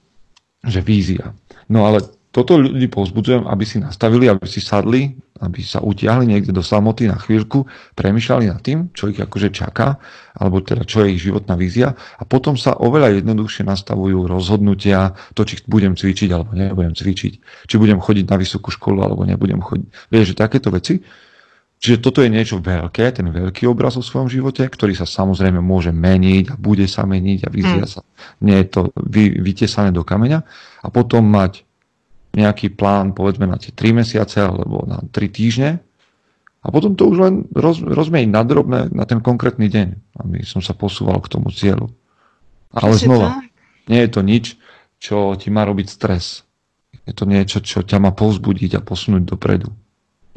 že vízia. No ale toto ľudí povzbudzujem, aby si nastavili, aby si sadli, aby sa utiahli niekde do samoty na chvíľku, premyšľali nad tým, čo ich akože čaká, alebo teda čo je ich životná vízia a potom sa oveľa jednoduchšie nastavujú rozhodnutia, to, či budem cvičiť alebo nebudem cvičiť, či budem chodiť na vysokú školu alebo nebudem chodiť. Vieš, že takéto veci. Čiže toto je niečo veľké, ten veľký obraz o svojom živote, ktorý sa samozrejme môže meniť a bude sa meniť a vyzia mm. sa. Nie je to vy, vytesané do kameňa. A potom mať nejaký plán, povedzme na tie 3 mesiace alebo na 3 týždne a potom to už len roz, rozmeniť na drobné na ten konkrétny deň, aby som sa posúval k tomu cieľu. Ale Prečo znova, tak? nie je to nič, čo ti má robiť stres. Je to niečo, čo ťa má povzbudiť a posunúť dopredu.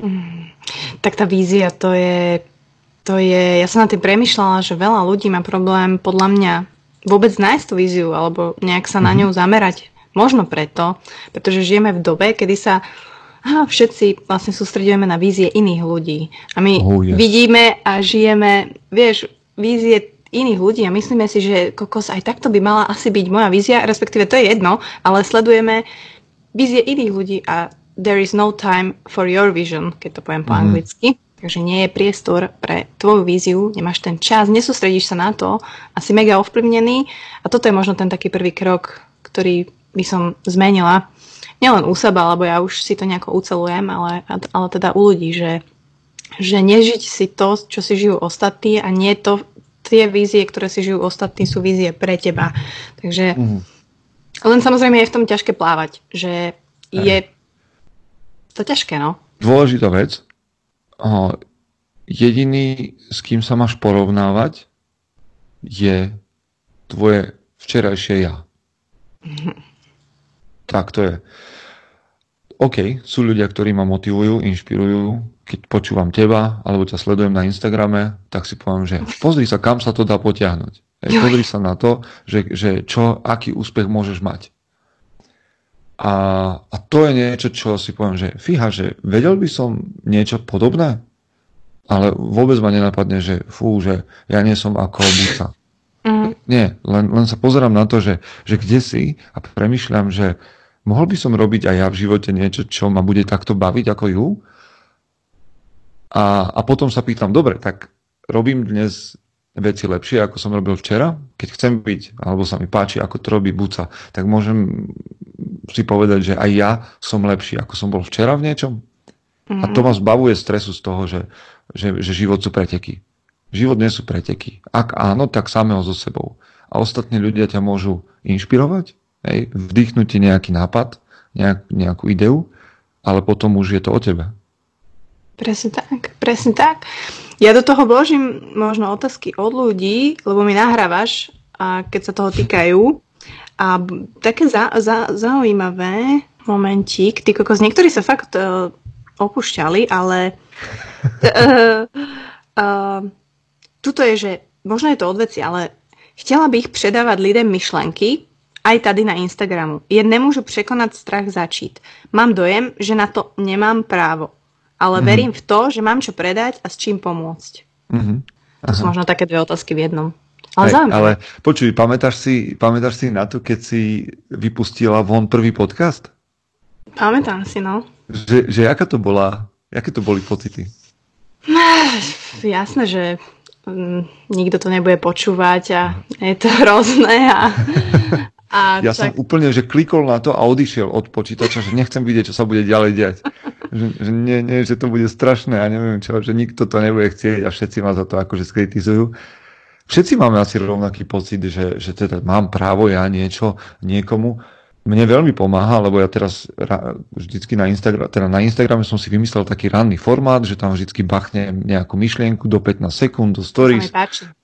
Mm, tak tá vízia, to je, to je, ja som na tým premyšľala, že veľa ľudí má problém podľa mňa vôbec nájsť tú víziu alebo nejak sa mm-hmm. na mhm. ňu zamerať Možno preto, pretože žijeme v dobe, kedy sa aha, všetci vlastne sústredujeme na vízie iných ľudí. A my oh, yes. vidíme a žijeme, vieš, vízie iných ľudí a myslíme si, že kokos aj takto by mala asi byť moja vízia, respektíve to je jedno, ale sledujeme vízie iných ľudí a there is no time for your vision, keď to poviem po mm. anglicky. Takže nie je priestor pre tvoju víziu, nemáš ten čas, nesústredíš sa na to a si mega ovplyvnený. A toto je možno ten taký prvý krok, ktorý by som zmenila. Nielen u seba, lebo ja už si to nejako ucelujem, ale, ale teda u ľudí, že, že nežiť si to, čo si žijú ostatní a nie to, tie vízie, ktoré si žijú ostatní, sú vízie pre teba. Takže mm. len samozrejme je v tom ťažké plávať, že je to ťažké, no. Dôležitá vec. Jediný, s kým sa máš porovnávať, je tvoje včerajšie ja. Mm. Tak to je. OK, sú ľudia, ktorí ma motivujú, inšpirujú. Keď počúvam teba, alebo ťa sledujem na Instagrame, tak si poviem, že pozri sa, kam sa to dá potiahnuť. Hej, pozri sa na to, že, že čo, aký úspech môžeš mať. A, a to je niečo, čo si poviem, že fíha, že vedel by som niečo podobné, ale vôbec ma nenapadne, že fú, že ja nie som ako buca. Mm. Nie, len, len sa pozerám na to, že, že kde si a premyšľam, že mohol by som robiť aj ja v živote niečo, čo ma bude takto baviť ako ju. A, a potom sa pýtam, dobre, tak robím dnes veci lepšie, ako som robil včera. Keď chcem byť, alebo sa mi páči, ako to robí Buca, tak môžem si povedať, že aj ja som lepší, ako som bol včera v niečom. Mm-hmm. A to ma zbavuje stresu z toho, že, že, že život sú preteky. Život nie sú preteky. Ak áno, tak samého so sebou. A ostatní ľudia ťa môžu inšpirovať, hej, vdýchnuť ti nejaký nápad, nejak, nejakú ideu, ale potom už je to o tebe. Presne tak, presne tak. Ja do toho vložím možno otázky od ľudí, lebo mi nahrávaš, a keď sa toho týkajú. A také za, za, zaujímavé momentík, ty kokos, niektorí sa fakt uh, opúšťali, ale uh, uh, tuto je, že možno je to odveci, ale chtěla bych předávat lidem myšlenky, aj tady na Instagramu. Jen nemůžu překonat strach začít. Mám dojem, že na to nemám právo. Ale mm-hmm. verím v to, že mám čo predať a s čím pomôcť. Mm-hmm. To sú možno také dve otázky v jednom. Ale, Aj, ale počuj, pamätáš si, pamätáš si na to, keď si vypustila von prvý podcast? Pamätám si, no. Že, že aká to bola, aké to boli pocity? Jasné, že mm, nikto to nebude počúvať a je to hrozné a, a ja čak... som úplne, že klikol na to a odišiel od počítača, že nechcem vidieť, čo sa bude ďalej diať. že, že nie, nie, že to bude strašné a neviem čo, že nikto to nebude chcieť a všetci ma za to akože skritizujú všetci máme asi rovnaký pocit, že, že teda mám právo ja niečo niekomu. Mne veľmi pomáha, lebo ja teraz vždycky na, Instagram, teda na Instagrame som si vymyslel taký ranný formát, že tam vždycky bachne nejakú myšlienku do 15 sekúnd, do stories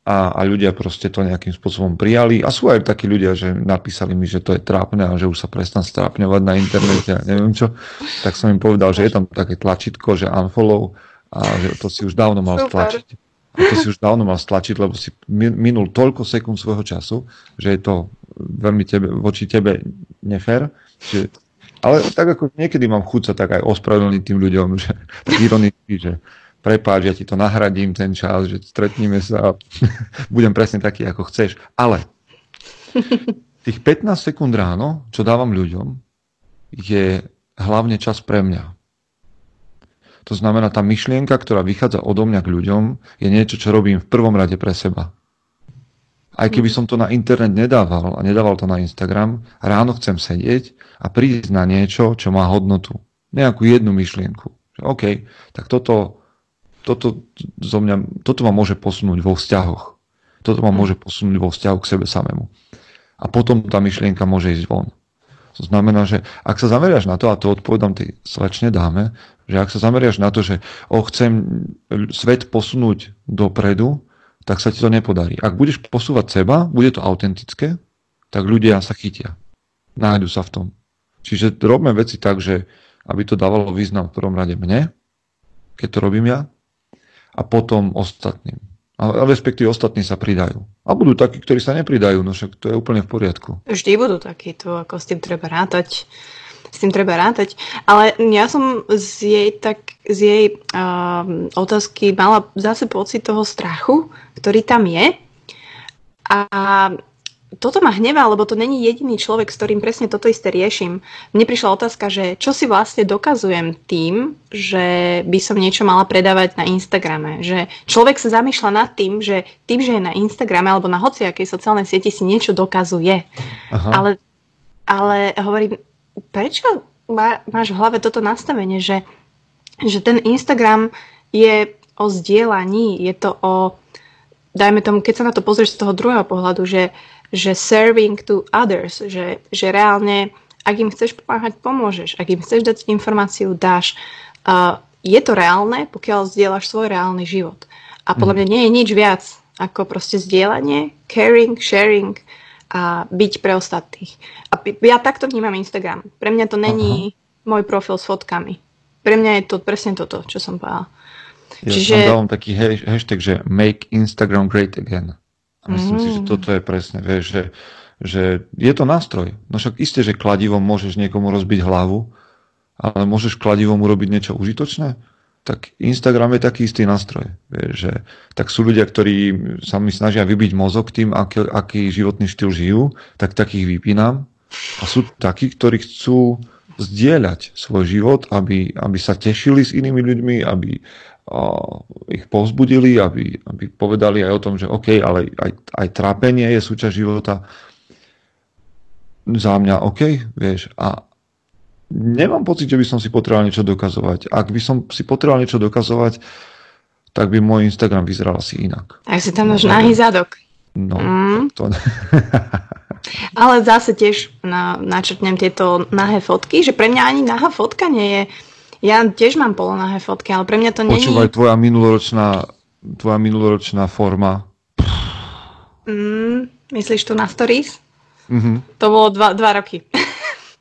a, a ľudia proste to nejakým spôsobom prijali. A sú aj takí ľudia, že napísali mi, že to je trápne a že už sa prestan strápňovať na internete a neviem čo. Tak som im povedal, že je tam také tlačítko, že unfollow a že to si už dávno mal Super. stlačiť. A to si už dávno mal stlačiť, lebo si minul toľko sekúnd svojho času, že je to veľmi tebe, voči tebe nefér. Že, ale tak ako niekedy mám chuť sa tak aj ospravedlniť tým ľuďom, že tak ironicky, že prepáč, ja ti to nahradím ten čas, že stretníme sa a budem presne taký, ako chceš. Ale tých 15 sekúnd ráno, čo dávam ľuďom, je hlavne čas pre mňa. To znamená, tá myšlienka, ktorá vychádza odo mňa k ľuďom, je niečo, čo robím v prvom rade pre seba. Aj keby som to na internet nedával a nedával to na Instagram, ráno chcem sedieť a prísť na niečo, čo má hodnotu. Nejakú jednu myšlienku. OK, tak toto, toto, zo mňa, toto ma môže posunúť vo vzťahoch. Toto ma môže posunúť vo vzťahu k sebe samému. A potom tá myšlienka môže ísť von. To znamená, že ak sa zameriaš na to, a to odpovedám tej slečne dáme, že ak sa zameriaš na to, že oh, chcem svet posunúť dopredu, tak sa ti to nepodarí. Ak budeš posúvať seba, bude to autentické, tak ľudia sa chytia. Nájdu sa v tom. Čiže robíme veci tak, že aby to dávalo význam v prvom rade mne, keď to robím ja, a potom ostatným. A respektíve ostatní sa pridajú. A budú takí, ktorí sa nepridajú, no však to je úplne v poriadku. Vždy budú takí, to ako s tým treba rátať. S tým treba rátať. Ale ja som z jej, tak, z jej uh, otázky mala zase pocit toho strachu, ktorý tam je. A toto ma hnevá, lebo to není jediný človek, s ktorým presne toto isté riešim. Mne prišla otázka, že čo si vlastne dokazujem tým, že by som niečo mala predávať na Instagrame. Že človek sa zamýšľa nad tým, že tým, že je na Instagrame alebo na hociakej sociálnej sieti si niečo dokazuje. Aha. Ale, ale hovorím, prečo má, máš v hlave toto nastavenie, že, že ten Instagram je o zdieľaní, je to o dajme tomu, keď sa na to pozrieš z toho druhého pohľadu, že že serving to others, že, že reálne, ak im chceš pomáhať, pomôžeš. Ak im chceš dať informáciu, dáš. Uh, je to reálne, pokiaľ zdieľaš svoj reálny život. A podľa mhm. mňa nie je nič viac ako proste zdieľanie, caring, sharing a byť pre ostatných. A ja takto vnímam Instagram. Pre mňa to není Aha. môj profil s fotkami. Pre mňa je to presne toto, čo som povedala. Ja Čiže... som dávam taký hashtag, že make Instagram great again. A myslím mm. si, že mm. toto je presne, vieš, že, že je to nástroj. No však isté, že kladivom môžeš niekomu rozbiť hlavu, ale môžeš kladivom urobiť niečo užitočné? Tak Instagram je taký istý nástroj. Že, tak sú ľudia, ktorí sa mi snažia vybiť mozog tým, aký, aký životný štýl žijú, tak takých vypínam. A sú takí, ktorí chcú zdieľať svoj život, aby, aby sa tešili s inými ľuďmi, aby, ich povzbudili, aby, aby povedali aj o tom, že OK, ale aj, aj trápenie je súčasť života. Za mňa OK, vieš. A nemám pocit, že by som si potreboval niečo dokazovať. Ak by som si potreboval niečo dokazovať, tak by môj Instagram vyzeral asi inak. Tak si tam máš nahý zadok. No, mm. to... Ale zase tiež na, načrtnem tieto nahé fotky, že pre mňa ani nahá fotka nie je. Ja tiež mám polonahé fotky, ale pre mňa to nie je... Počúvaj, tvoja minuloročná, tvoja minuloročná forma. Mm, myslíš tu na stories? Mm-hmm. To bolo dva, dva roky.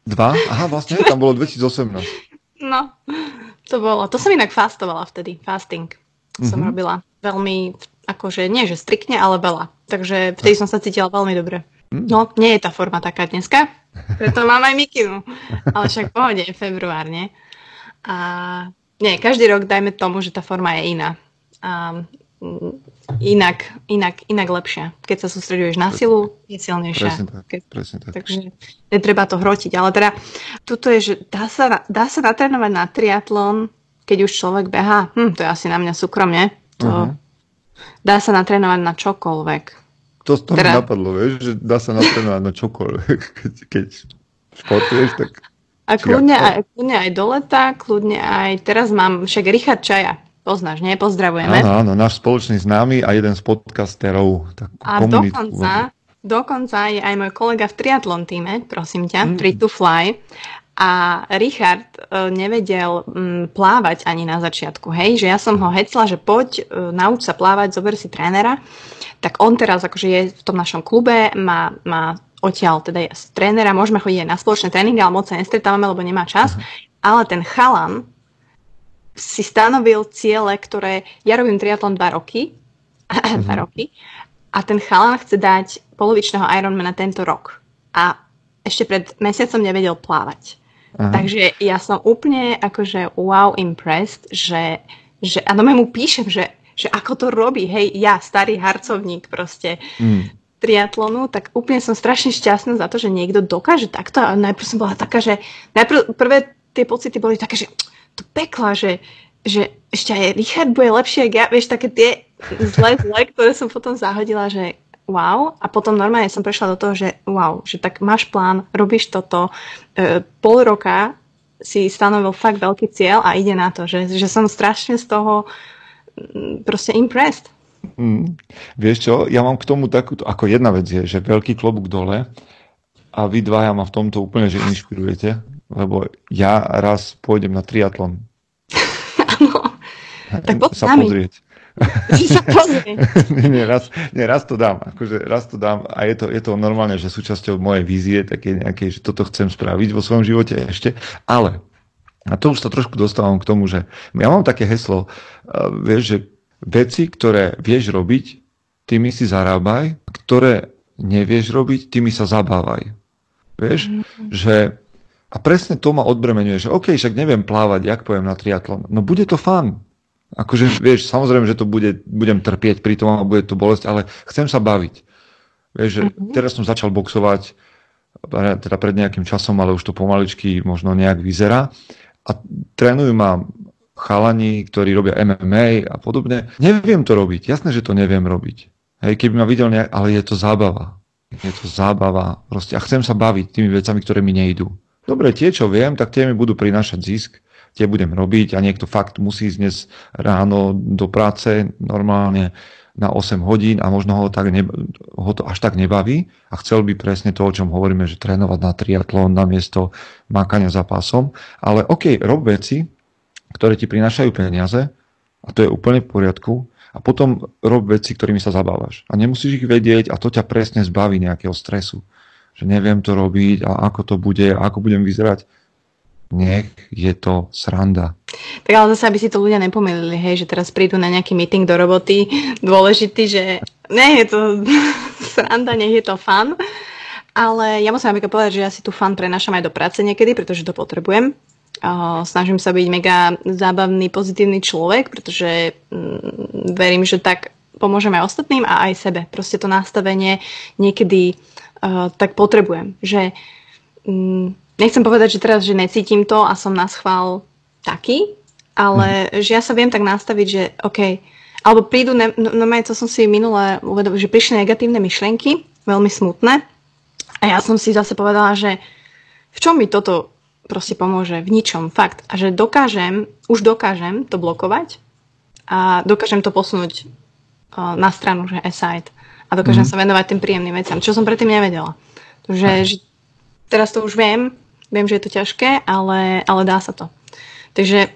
Dva? Aha, vlastne, tam bolo 2018. No, to bolo. To som inak fastovala vtedy, fasting. Mm-hmm. Som robila veľmi, akože nie že striktne, ale veľa. Takže vtedy som sa cítila veľmi dobre. Mm. No, nie je tá forma taká dneska, preto mám aj mikinu. Ale však pohode, február, nie? A nie, každý rok dajme tomu, že tá forma je iná. A inak, inak, inak lepšia. Keď sa sústreduješ na silu, je silnejšia. Presne tak, Keď, presne tak. Takže netreba to hrotiť. Ale teda, tuto je, že dá sa, dá sa natrénovať na triatlon, keď už človek behá. Hm, to je asi na mňa súkromne. To, uh-huh. Dá sa natrénovať na čokoľvek. To, to teda... mi napadlo, vieš, že dá sa natrénovať na čokoľvek. Keď, keď športuješ, tak... A kľudne aj, kľudne aj do leta, kľudne aj... Teraz mám však Richard Čaja Poznáš, nie? Pozdravujeme. Áno, áno, náš spoločný známy a jeden z podcasterov. Tak a dokonca, dokonca je aj môj kolega v triatlon týme, prosím ťa, mm. Free to Fly. A Richard uh, nevedel um, plávať ani na začiatku, hej, že ja som ho hecla, že poď, uh, nauč sa plávať, zober si trénera. Tak on teraz akože je v tom našom klube, má, má odtiaľ teda je z trénera, môžeme chodiť aj na spoločné tréningy, ale moc sa nestretávame, lebo nemá čas. Ale ten chalan, si stanovil ciele, ktoré... Ja robím triatlon dva roky, mm-hmm. dva roky a ten chalan chce dať polovičného Ironmana tento rok. A ešte pred mesiacom nevedel plávať. Aha. Takže ja som úplne akože wow impressed, že, že a no mu píšem, že, že ako to robí, hej, ja, starý harcovník proste mm. triatlonu, tak úplne som strašne šťastná za to, že niekto dokáže takto a najprv som bola taká, že najprv prvé tie pocity boli také, že to pekla, že, že ešte aj Richard bude lepšie, ako ja, vieš, také tie zlé, zlé, ktoré som potom zahodila, že wow, a potom normálne som prešla do toho, že wow, že tak máš plán, robíš toto, e, pol roka si stanovil fakt veľký cieľ a ide na to, že, že som strašne z toho mm, proste impressed. Mm. Vieš čo, ja mám k tomu takúto, ako jedna vec je, že veľký klobúk dole a vy dvaja ma v tomto úplne, že inšpirujete, lebo ja raz pôjdem na triatlon. Áno. Tak poď sa nami. pozrieť. sa nie, nie, raz, nie, raz to dám. Akože raz to dám a je to, je to normálne, že súčasťou mojej vízie, také nejaké, že toto chcem spraviť vo svojom živote ešte. Ale, a to už sa trošku dostávam k tomu, že ja mám také heslo, uh, vieš, že veci, ktoré vieš robiť, tými si zarábaj, ktoré nevieš robiť, tými sa zabávaj. Vieš, mm-hmm. že a presne to ma odbremenuje, že OK, však neviem plávať, jak poviem na triatlon. No bude to fun. Akože, vieš, samozrejme, že to bude, budem trpieť pri tom a bude to bolesť, ale chcem sa baviť. Vieš, že mm-hmm. teraz som začal boxovať, teda pred nejakým časom, ale už to pomaličky možno nejak vyzerá. A trénujú ma chalani, ktorí robia MMA a podobne. Neviem to robiť. Jasné, že to neviem robiť. Hej, keby ma videl nejak, ale je to zábava. Je to zábava. Proste. A chcem sa baviť tými vecami, ktoré mi nejdú. Dobre, tie, čo viem, tak tie mi budú prinášať zisk, tie budem robiť a niekto fakt musí ísť dnes ráno do práce normálne na 8 hodín a možno ho, tak ne, ho to až tak nebaví a chcel by presne to, o čom hovoríme, že trénovať na triatlón na miesto mákania za pásom. Ale OK, rob veci, ktoré ti prinášajú peniaze a to je úplne v poriadku a potom rob veci, ktorými sa zabávaš. A nemusíš ich vedieť a to ťa presne zbaví nejakého stresu že neviem to robiť a ako to bude, ako budem vyzerať. Nech je to sranda. Tak ale zase, aby si to ľudia nepomýlili, hej, že teraz prídu na nejaký meeting do roboty, dôležitý, že nie je to sranda, nech je to fun. Ale ja musím napríklad povedať, že ja si tu fan prenašam aj do práce niekedy, pretože to potrebujem. Uh, snažím sa byť mega zábavný, pozitívny človek, pretože mm, verím, že tak pomôžeme aj ostatným a aj sebe. Proste to nastavenie niekedy uh, tak potrebujem. Že um, nechcem povedať, že teraz, že necítim to a som na schvál taký, ale mm. že ja sa viem tak nastaviť, že OK, alebo prídu, ne, no, no to som si minule uvedomil, že prišli negatívne myšlienky, veľmi smutné a ja som si zase povedala, že v čom mi toto proste pomôže? V ničom, fakt. A že dokážem, už dokážem to blokovať a dokážem to posunúť na stranu, že aside. A dokážem mm-hmm. sa venovať tým príjemným veciam, čo som predtým nevedela. Takže že teraz to už viem, viem, že je to ťažké, ale, ale dá sa to. Takže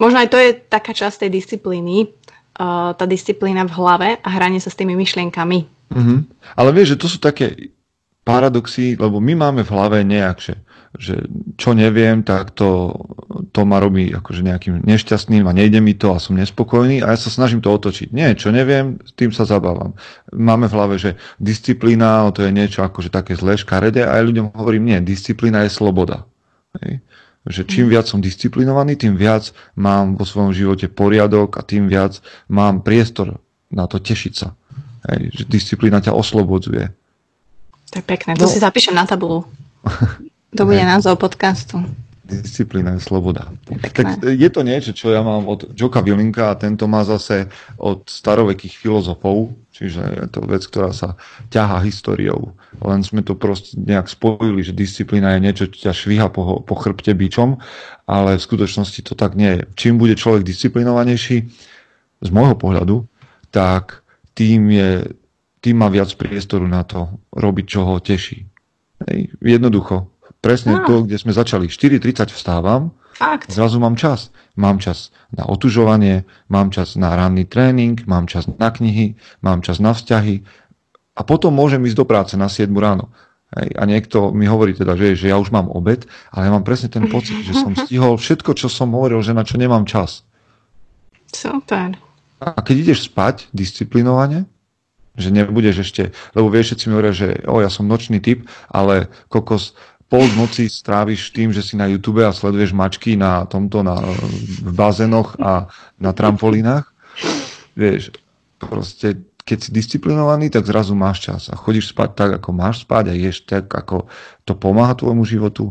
možno aj to je taká časť tej disciplíny, uh, tá disciplína v hlave a hranie sa s tými myšlienkami. Mm-hmm. Ale vieš, že to sú také paradoxy, lebo my máme v hlave nejak, že, že čo neviem, tak to, to ma robí akože nejakým nešťastným a nejde mi to a som nespokojný a ja sa snažím to otočiť. Nie, čo neviem, s tým sa zabávam. Máme v hlave, že disciplína, to je niečo akože také zlé, škaredé a ja ľuďom hovorím, nie, disciplína je sloboda. Hej? Že čím viac som disciplinovaný, tým viac mám vo svojom živote poriadok a tým viac mám priestor na to tešiť sa. Hej? Že disciplína ťa oslobodzuje to je pekné, to no. si zapíšem na tabulu. To bude názov podcastu. Disciplína je sloboda. Je tak je to niečo, čo ja mám od Joka Vilinka a tento má zase od starovekých filozofov, čiže je to vec, ktorá sa ťaha históriou. Len sme to proste nejak spojili, že disciplína je niečo, čo ťa švíha po, po chrbte bičom, ale v skutočnosti to tak nie je. Čím bude človek disciplinovanejší, z môjho pohľadu, tak tým je tým má viac priestoru na to robiť, čo ho teší. Hej, jednoducho. Presne no. to, kde sme začali. 4.30 vstávam, Fakt. zrazu mám čas. Mám čas na otužovanie, mám čas na ranný tréning, mám čas na knihy, mám čas na vzťahy a potom môžem ísť do práce na 7 ráno. Hej, a niekto mi hovorí teda, že, že ja už mám obed, ale ja mám presne ten pocit, že som stihol všetko, čo som hovoril, že na čo nemám čas. Super. A keď ideš spať disciplinovane, že nebudeš ešte, lebo vieš, všetci mi hovoria, že o, ja som nočný typ, ale kokos pol noci stráviš tým, že si na YouTube a sleduješ mačky na tomto, na, v bazénoch a na trampolínach. Vieš, proste keď si disciplinovaný, tak zrazu máš čas a chodíš spať tak, ako máš spať a ješ tak, ako to pomáha tvojmu životu.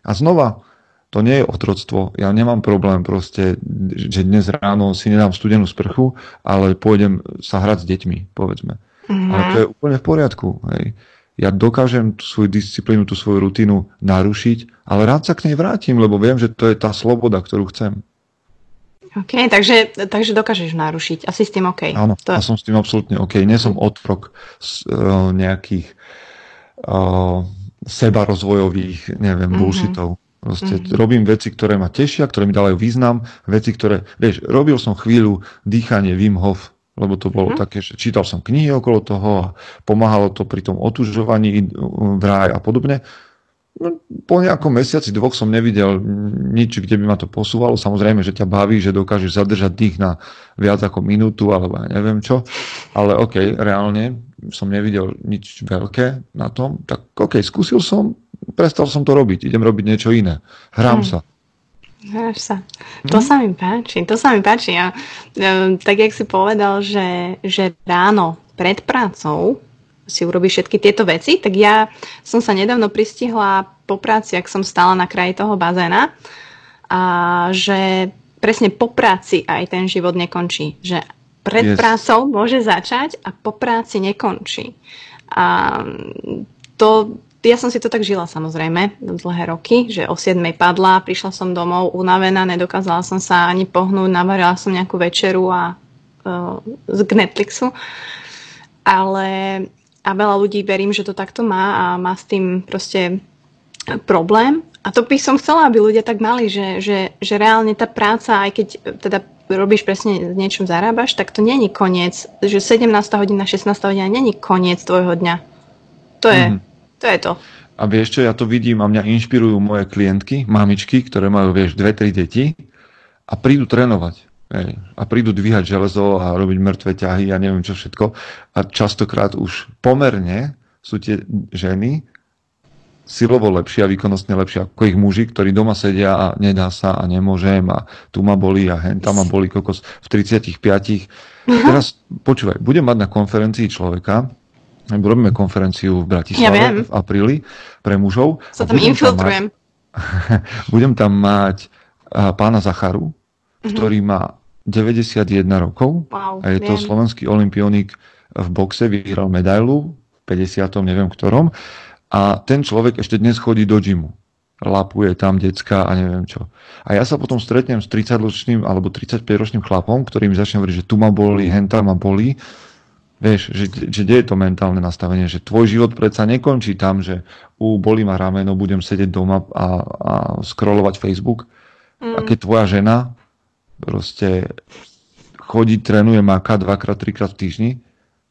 A znova, to nie je otroctvo. Ja nemám problém proste, že dnes ráno si nedám studenú sprchu, ale pôjdem sa hrať s deťmi, povedzme. Mm-hmm. Ale to je úplne v poriadku. Hej. Ja dokážem tú svoju disciplínu, tú svoju rutinu narušiť, ale rád sa k nej vrátim, lebo viem, že to je tá sloboda, ktorú chcem. OK, takže, takže dokážeš narušiť. Asi s tým OK. Áno, to... ja som s tým absolútne OK. Nie som otrok z uh, nejakých uh, sebarozvojových, neviem, mm-hmm. bullshitov. Proste mm-hmm. robím veci, ktoré ma tešia, ktoré mi dávajú význam, veci, ktoré, vieš, robil som chvíľu dýchanie Wim Hof, lebo to bolo mm-hmm. také, že čítal som knihy okolo toho a pomáhalo to pri tom otužovaní v ráj a podobne. No, po nejakom mesiaci, dvoch som nevidel nič, kde by ma to posúvalo. Samozrejme, že ťa baví, že dokážeš zadržať dých na viac ako minútu, alebo ja neviem čo. Ale OK, reálne som nevidel nič veľké na tom. Tak OK, skúsil som, prestal som to robiť, idem robiť niečo iné. Hrám hmm. sa. Hráš sa. To hmm. sa mi páči, to sa mi páči. Ja, tak, jak si povedal, že, že ráno pred prácou si urobíš všetky tieto veci, tak ja som sa nedávno pristihla po práci, ak som stála na kraji toho bazéna, a že presne po práci aj ten život nekončí. Že pred yes. prácou môže začať a po práci nekončí. A to, ja som si to tak žila samozrejme dlhé roky, že o 7 padla, prišla som domov unavená, nedokázala som sa ani pohnúť, navarila som nejakú večeru a uh, z Netflixu. Ale a veľa ľudí verím, že to takto má a má s tým proste problém. A to by som chcela, aby ľudia tak mali, že, že, že reálne tá práca, aj keď teda robíš presne niečom zarábaš, tak to není koniec, že 17 hodina, 16 hodina není koniec tvojho dňa. To je, mm. To je to. A vieš čo, ja to vidím a mňa inšpirujú moje klientky, mamičky, ktoré majú, vieš, dve, tri deti a prídu trénovať. Hej. A prídu dvíhať železo a robiť mŕtve ťahy a neviem čo všetko. A častokrát už pomerne sú tie ženy silovo lepšie a výkonnostne lepšie ako ich muži, ktorí doma sedia a nedá sa a nemôžem a tu ma boli a hen tam ma boli kokos v 35. Teraz počúvaj, budem mať na konferencii človeka, robíme konferenciu v Bratislave ja v apríli pre mužov. Sa tam infiltrujem. Tam mať, budem tam mať pána Zacharu, mm-hmm. ktorý má 91 rokov wow, a je viem. to slovenský olimpionik v boxe, vyhral medailu v 50. neviem ktorom a ten človek ešte dnes chodí do gymu. lapuje tam decka a neviem čo. A ja sa potom stretnem s 30-ročným alebo 35-ročným chlapom, ktorý mi začne hovoriť, že tu ma boli, henta ma boli. Vieš, že, že kde je to mentálne nastavenie, že tvoj život predsa nekončí tam, že u boli ma rameno, budem sedieť doma a, a scrollovať Facebook. Mm. A keď tvoja žena proste chodí, trénuje, máka dvakrát, trikrát v týždni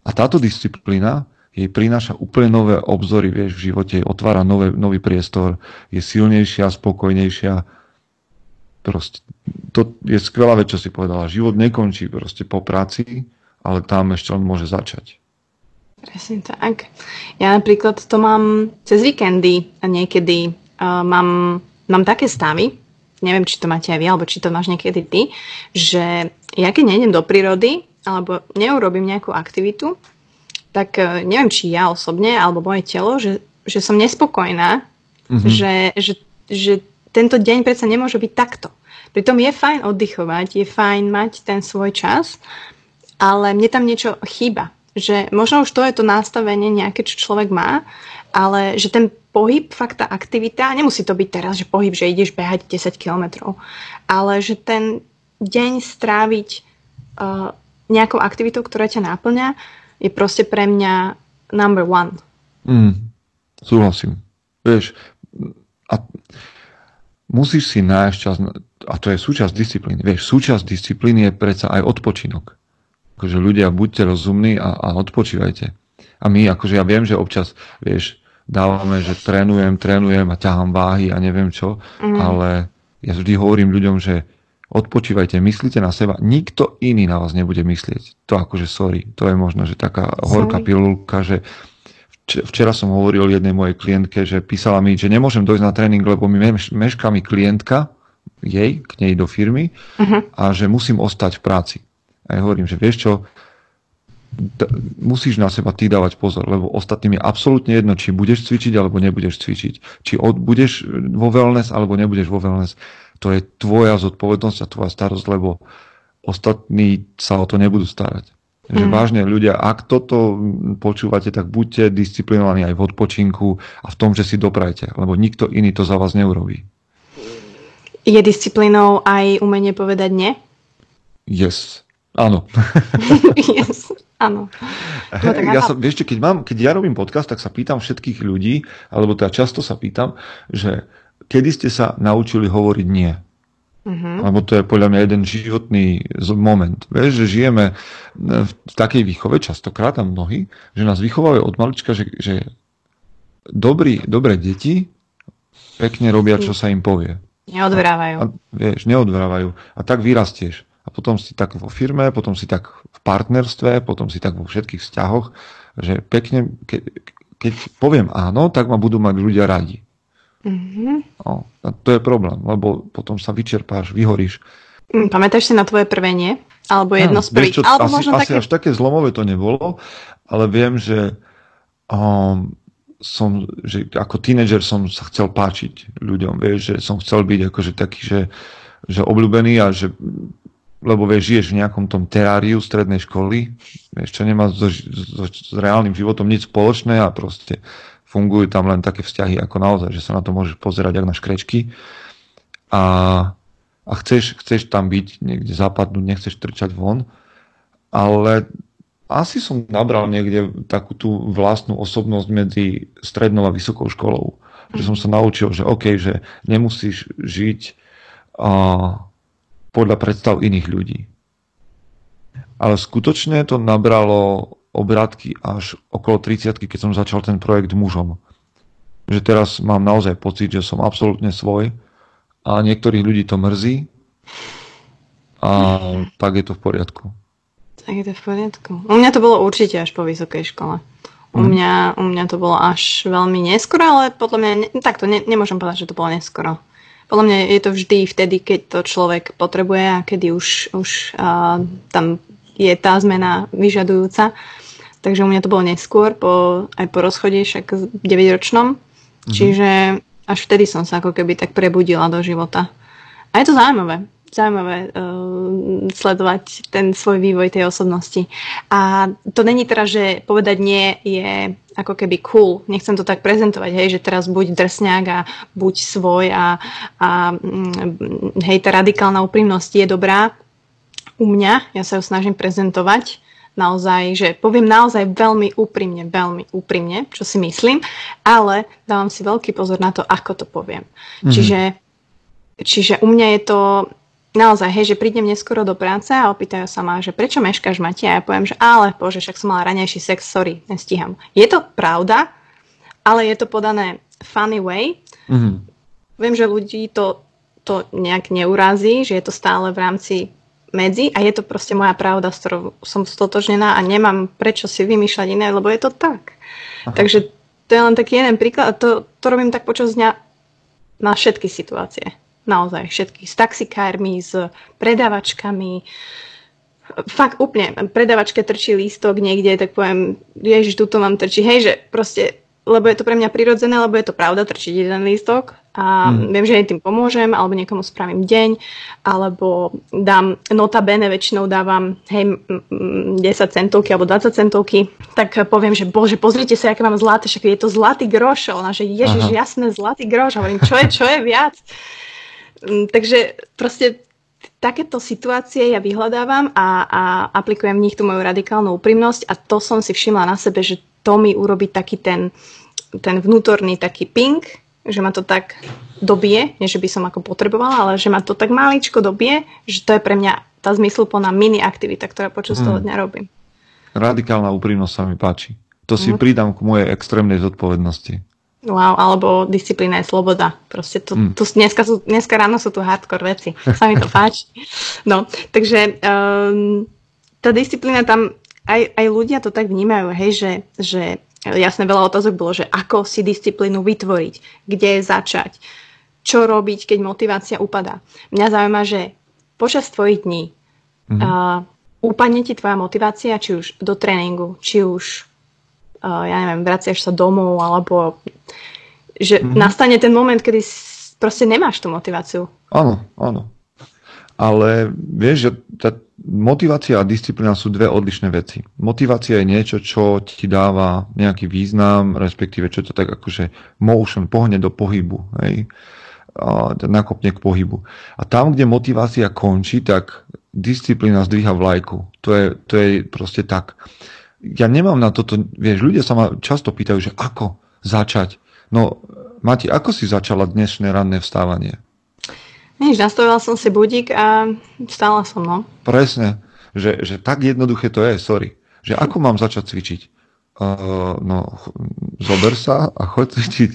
a táto disciplína jej prináša úplne nové obzory, vieš, v živote, otvára nové, nový priestor, je silnejšia, spokojnejšia. Proste, to je skvelá vec, čo si povedala. Život nekončí proste po práci, ale tam ešte len môže začať. Presne tak. Ja napríklad to mám cez víkendy a niekedy uh, mám, mám také stavy, neviem, či to máte aj vy, alebo či to máš niekedy ty, že ja keď nejdem do prírody, alebo neurobím nejakú aktivitu, tak e, neviem, či ja osobne alebo moje telo, že, že som nespokojná, mm-hmm. že, že, že tento deň predsa nemôže byť takto. Pritom je fajn oddychovať, je fajn mať ten svoj čas, ale mne tam niečo chýba. Že možno už to je to nastavenie nejaké, čo človek má, ale že ten pohyb, fakt tá aktivita, nemusí to byť teraz, že pohyb, že ideš behať 10 kilometrov, ale že ten deň stráviť uh, nejakou aktivitou, ktorá ťa náplňa, je proste pre mňa number one. Mm, súhlasím. Vieš, a musíš si nájsť čas, a to je súčasť disciplíny. Vieš, súčasť disciplíny je predsa aj odpočinok. Akože ľudia, buďte rozumní a, a odpočívajte. A my, akože ja viem, že občas, vieš, dávame, že trénujem, trénujem a ťahám váhy a neviem čo, mm. ale ja vždy hovorím ľuďom, že odpočívajte, myslíte na seba, nikto iný na vás nebude myslieť. To akože sorry, to je možno, že taká horká pilulka, že včera som hovoril jednej mojej klientke, že písala mi, že nemôžem dojsť na tréning, lebo mi mešká mi klientka, jej, k nej do firmy uh-huh. a že musím ostať v práci. A ja hovorím, že vieš čo, d- musíš na seba ty dávať pozor, lebo ostatným je absolútne jedno, či budeš cvičiť alebo nebudeš cvičiť. Či od, budeš vo wellness alebo nebudeš vo wellness to je tvoja zodpovednosť a tvoja starosť, lebo ostatní sa o to nebudú starať. Že mm. vážne ľudia, ak toto počúvate, tak buďte disciplinovaní aj v odpočinku a v tom, že si doprajte, lebo nikto iný to za vás neurobí. Je disciplínou aj umenie povedať nie? Yes. Áno. yes. Áno. No, ja sa, vieš, keď, mám, keď ja robím podcast, tak sa pýtam všetkých ľudí, alebo teda často sa pýtam, že kedy ste sa naučili hovoriť nie? Uh-huh. Lebo to je podľa mňa jeden životný moment. Vieš, že žijeme v takej výchove, častokrát a mnohí, že nás vychovajú od malička, že, že dobrí, dobré deti pekne robia, čo sa im povie. Neodvrávajú. A, a, vieš, neodvrávajú. A tak vyrastieš. A potom si tak vo firme, potom si tak v partnerstve, potom si tak vo všetkých vzťahoch, že pekne, ke, keď poviem áno, tak ma budú mať ľudia radi. Mm-hmm. No, to je problém, lebo potom sa vyčerpáš, vyhoríš. Mm, pamätáš si na tvoje prvé nie? Alebo jedno z prvých? Čo, Alebo asi, možno asi také... až také zlomové to nebolo, ale viem, že um, som, že ako tínedžer som sa chcel páčiť ľuďom, vieš, že som chcel byť akože taký, že, že obľúbený a že lebo vieš, žiješ v nejakom tom teráriu strednej školy, vieš, čo nemá so, so, s reálnym životom nič spoločné a proste fungujú tam len také vzťahy ako naozaj, že sa na to môžeš pozerať ako na škrečky a, a chceš, chceš tam byť, niekde zapadnúť, nechceš trčať von, ale asi som nabral niekde takú tú vlastnú osobnosť medzi strednou a vysokou školou. Že som sa naučil, že OK, že nemusíš žiť a, podľa predstav iných ľudí. Ale skutočne to nabralo obrátky až okolo 30 keď som začal ten projekt mužom. Že teraz mám naozaj pocit, že som absolútne svoj a niektorých ľudí to mrzí a tak je to v poriadku. Tak je to v poriadku. U mňa to bolo určite až po vysokej škole. U mhm. mňa, u mňa to bolo až veľmi neskoro, ale podľa mňa, ne, takto ne, nemôžem povedať, že to bolo neskoro. Podľa mňa je to vždy vtedy, keď to človek potrebuje a kedy už, už uh, tam je tá zmena vyžadujúca. Takže u mňa to bolo neskôr, po, aj po rozchode, však 9-ročnom. Mm-hmm. Čiže až vtedy som sa ako keby tak prebudila do života. A je to zaujímavé. Zaujímavé uh, sledovať ten svoj vývoj tej osobnosti. A to není teraz, že povedať nie je ako keby cool. Nechcem to tak prezentovať, hej, že teraz buď drsňák a buď svoj a, a mm, hej, tá radikálna úprimnosť je dobrá u mňa. Ja sa ju snažím prezentovať naozaj, že poviem naozaj veľmi úprimne, veľmi úprimne, čo si myslím, ale dávam si veľký pozor na to, ako to poviem. Mm-hmm. Čiže, čiže u mňa je to naozaj, hej, že prídem neskoro do práce a opýtajú sa ma, že prečo meškáš, Mati? A ja poviem, že ale, bože, však som mala ranejší sex, sorry, nestíham. Je to pravda, ale je to podané funny way. Mm-hmm. Viem, že ľudí to, to nejak neurazí, že je to stále v rámci medzi a je to proste moja pravda, s ktorou som stotožnená a nemám prečo si vymýšľať iné, lebo je to tak. Aha. Takže to je len taký jeden príklad a to, to robím tak počas dňa na všetky situácie. Naozaj všetky. S taxikármi, s predávačkami. Fakt úplne. Predávačke trčí lístok niekde, tak poviem, ježiš, tuto mám trčí. Hej, že proste lebo je to pre mňa prirodzené, lebo je to pravda trčiť jeden lístok a hmm. viem, že aj tým pomôžem, alebo niekomu spravím deň, alebo dám nota bene, väčšinou dávam hej, 10 centovky alebo 20 centovky, tak poviem, že bože, pozrite sa, aké mám zlaté, však je to zlatý groš, ona, že ježiš, Aha. jasné, zlatý groš, hovorím, čo je, čo je viac? Mm, takže proste takéto situácie ja vyhľadávam a, a aplikujem v nich tú moju radikálnu úprimnosť a to som si všimla na sebe, že to mi urobí taký ten, ten vnútorný taký ping, že ma to tak dobie, nie že by som ako potrebovala, ale že ma to tak maličko dobie, že to je pre mňa tá zmysluplná mini aktivita, ktorá počas hmm. toho dňa robím. Radikálna úprimnosť sa mi páči. To si hmm. pridám k mojej extrémnej zodpovednosti. Wow, alebo disciplína je sloboda. Proste to, mm. to dneska, sú, dneska ráno sú tu hardcore veci. Sa mi to páči. No, takže um, tá disciplína tam aj, aj ľudia to tak vnímajú, hej, že, že jasne veľa otázok bolo, že ako si disciplínu vytvoriť, kde začať, čo robiť, keď motivácia upadá. Mňa zaujíma, že počas tvojich dní mm-hmm. uh, upadne ti tvoja motivácia, či už do tréningu, či už, ja neviem, vraciaš sa domov, alebo že mm-hmm. nastane ten moment, kedy proste nemáš tú motiváciu. Áno, áno. Ale vieš, že tá motivácia a disciplína sú dve odlišné veci. Motivácia je niečo, čo ti dáva nejaký význam, respektíve čo to tak akože motion, pohne do pohybu, hej? A nakopne k pohybu. A tam, kde motivácia končí, tak disciplína zdvíha vlajku. To je, to je proste tak. Ja nemám na toto, vieš, ľudia sa ma často pýtajú, že ako začať. No, Mati, ako si začala dnešné ranné vstávanie? Nič, nastavila som si budík a stála som, no. Presne, že, že tak jednoduché to je, sorry. Že ako mám začať cvičiť? Uh, no, zober sa a choď cvičiť.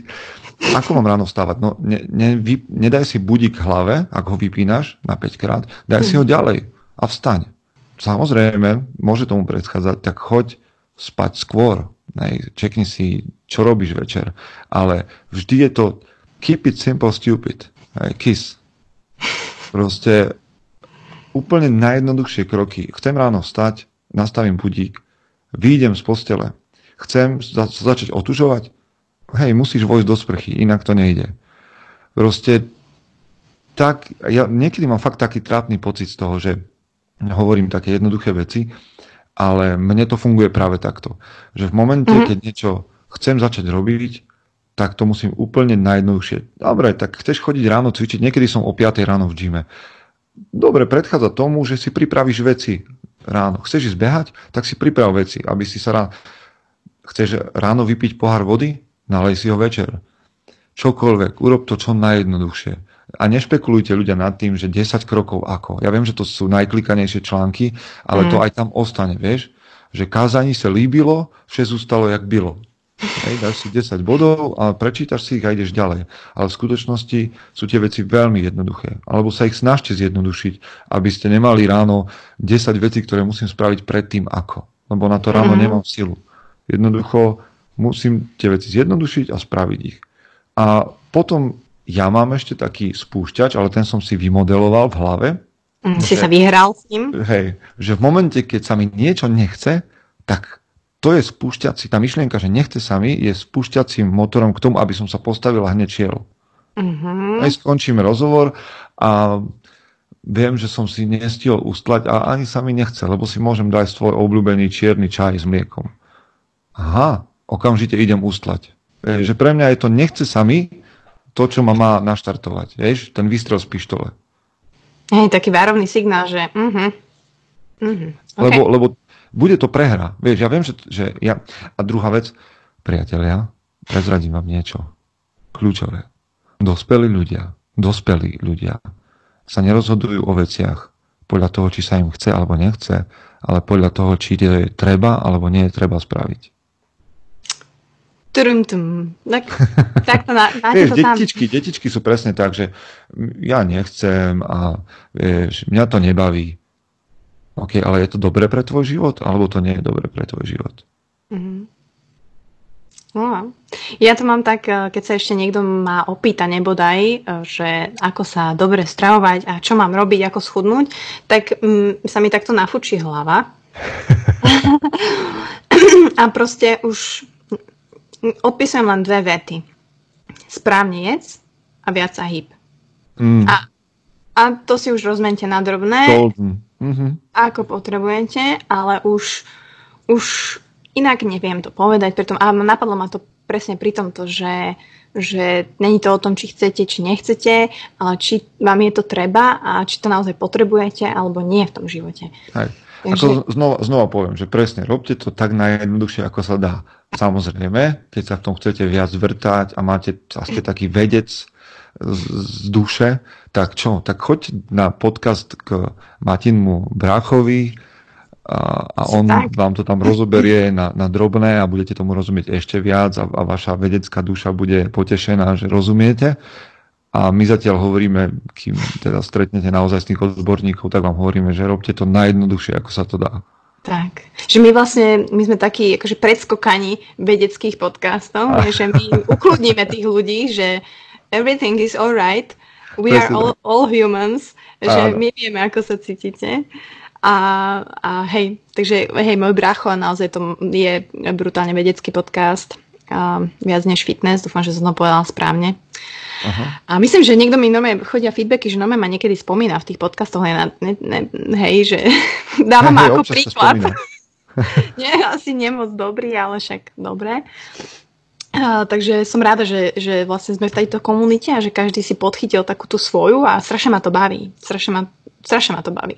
Ako mám ráno stávať? No, ne, ne, vy, nedaj si budík hlave, ak ho vypínaš na 5 krát, daj si ho ďalej a vstaň. Samozrejme, môže tomu predchádzať, tak choď spať skôr. Nej, čekni si, čo robíš večer. Ale vždy je to keep it simple, stupid. Hej, kiss. Proste úplne najjednoduchšie kroky. Chcem ráno vstať, nastavím budík, výjdem z postele, chcem za- začať otužovať, hej, musíš vojsť do sprchy, inak to nejde. Proste tak, ja niekedy mám fakt taký trápny pocit z toho, že hovorím také jednoduché veci, ale mne to funguje práve takto. Že v momente, mm-hmm. keď niečo chcem začať robiť, tak to musím úplne najjednoduchšie. Dobre, tak chceš chodiť ráno cvičiť, niekedy som o 5 ráno v gyme. Dobre, predchádza tomu, že si pripravíš veci ráno. Chceš ísť behať, tak si priprav veci, aby si sa ráno... Chceš ráno vypiť pohár vody? Nalej si ho večer. Čokoľvek, urob to čo najjednoduchšie. A nešpekulujte ľudia nad tým, že 10 krokov ako. Ja viem, že to sú najklikanejšie články, ale mm. to aj tam ostane, vieš? Že kázaní sa líbilo, vše zústalo, jak bylo. Hej, dáš si 10 bodov a prečítaš si ich a ideš ďalej. Ale v skutočnosti sú tie veci veľmi jednoduché. Alebo sa ich snažte zjednodušiť, aby ste nemali ráno 10 vecí, ktoré musím spraviť predtým ako. Lebo na to ráno mm-hmm. nemám silu. Jednoducho musím tie veci zjednodušiť a spraviť ich. A potom ja mám ešte taký spúšťač, ale ten som si vymodeloval v hlave. Mm, si sa vyhral s ním? Hej, že v momente, keď sa mi niečo nechce, tak to je spúšťací, tá myšlienka, že nechce sa mi, je spúšťacím motorom k tomu, aby som sa postavil a hneď šiel. Mm-hmm. Aj skončíme rozhovor a viem, že som si nestihol ustlať a ani sa mi nechce, lebo si môžem dať svoj obľúbený čierny čaj s mliekom. Aha, okamžite idem ustlať. Že pre mňa je to nechce sami to, čo ma má naštartovať. Vieš, ten výstrel z pištole. Hej, taký várovný signál, že uh-huh. Uh-huh. Okay. Lebo, lebo bude to prehra. Vieš, ja viem, že, že ja... A druhá vec, priatelia, prezradím vám niečo. Kľúčové. Dospelí ľudia, dospelí ľudia sa nerozhodujú o veciach podľa toho, či sa im chce alebo nechce, ale podľa toho, či je treba alebo nie je treba spraviť. Turum, tum. Tak, tak to na, vieš, to tam. detičky sú presne tak, že ja nechcem a vieš, mňa to nebaví. OK, ale je to dobre pre tvoj život, alebo to nie je dobre pre tvoj život? Mm-hmm. No, ja to mám tak, eh, keď sa ešte niekto má opýta nebodaj, eh, že ako sa dobre stravovať a čo mám robiť, ako schudnúť, tak mm, sa mi takto nafučí hlava. a proste už odpisujem len dve vety. Správne jedz a viac sa hýb. Mm. A, a to si už rozmente na drobné, mm-hmm. ako potrebujete, ale už, už inak neviem to povedať, preto, a napadlo ma to presne pri tomto, že, že není to o tom, či chcete, či nechcete, ale či vám je to treba a či to naozaj potrebujete alebo nie v tom živote. Hej. Ako znova, znova poviem, že presne robte to tak najjednoduchšie, ako sa dá. Samozrejme, keď sa v tom chcete viac vrtať a máte, a ste taký vedec z, z duše, tak čo? Tak choď na podcast k Matinmu Bráchovi a, a on tak. vám to tam rozoberie na, na drobné a budete tomu rozumieť ešte viac a, a vaša vedecká duša bude potešená, že rozumiete. A my zatiaľ hovoríme, kým teda stretnete naozaj tých odborníkov, tak vám hovoríme, že robte to najjednoduchšie, ako sa to dá. Tak, že my vlastne, my sme takí akože predskokani vedeckých podcastov, a... že my ukludníme tých ľudí, že everything is alright, we are all, all humans, že Áno. my vieme, ako sa cítite. A, a hej, takže hej, môj brácho naozaj to je brutálne vedecký podcast, a viac než fitness, dúfam, že som to povedala správne. Aha. A myslím, že niekto mi nome chodia feedbacky, že nome ma niekedy spomína v tých podcastoch, ne, ne, ne, hej, že dávam hey, ako príklad. Nie, asi nemoc dobrý, ale však dobre. Uh, takže som rada, že, že vlastne sme v tejto komunite a že každý si podchytil takú tú svoju a strašne ma to baví. Strašne ma, strašne ma to baví.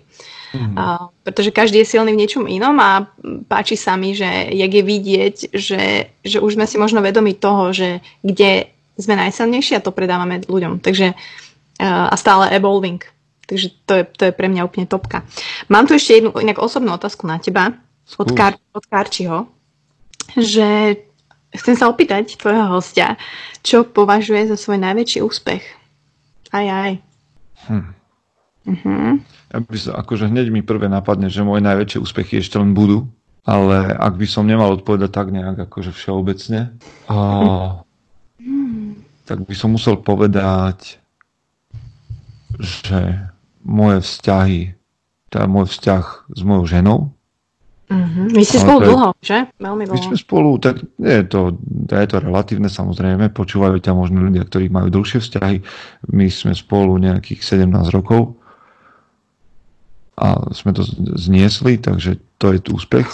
Mm-hmm. Uh, pretože každý je silný v niečom inom a páči sa mi, že jak je vidieť, že, že už sme si možno vedomi toho, že kde sme najsilnejší a to predávame ľuďom. Takže a stále evolving. Takže to je, to je pre mňa úplne topka. Mám tu ešte jednu inak osobnú otázku na teba od, Kar- od Karčiho, že chcem sa opýtať tvojho hostia, čo považuje za svoj najväčší úspech? Aj, aj. Hm. Uh-huh. Ja by som, akože hneď mi prvé napadne, že moje najväčšie úspechy ešte len budú, ale ak by som nemal odpovedať tak nejak akože všeobecne, a tak by som musel povedať, že moje vzťahy, teda môj vzťah s mojou ženou. Mm-hmm. Vy ste spolu je, dlho, že? Veľmi dlho. My sme spolu, tak je to, je to relatívne samozrejme, počúvajú ťa možno ľudia, ktorí majú dlhšie vzťahy. My sme spolu nejakých 17 rokov a sme to zniesli, takže to je tu úspech.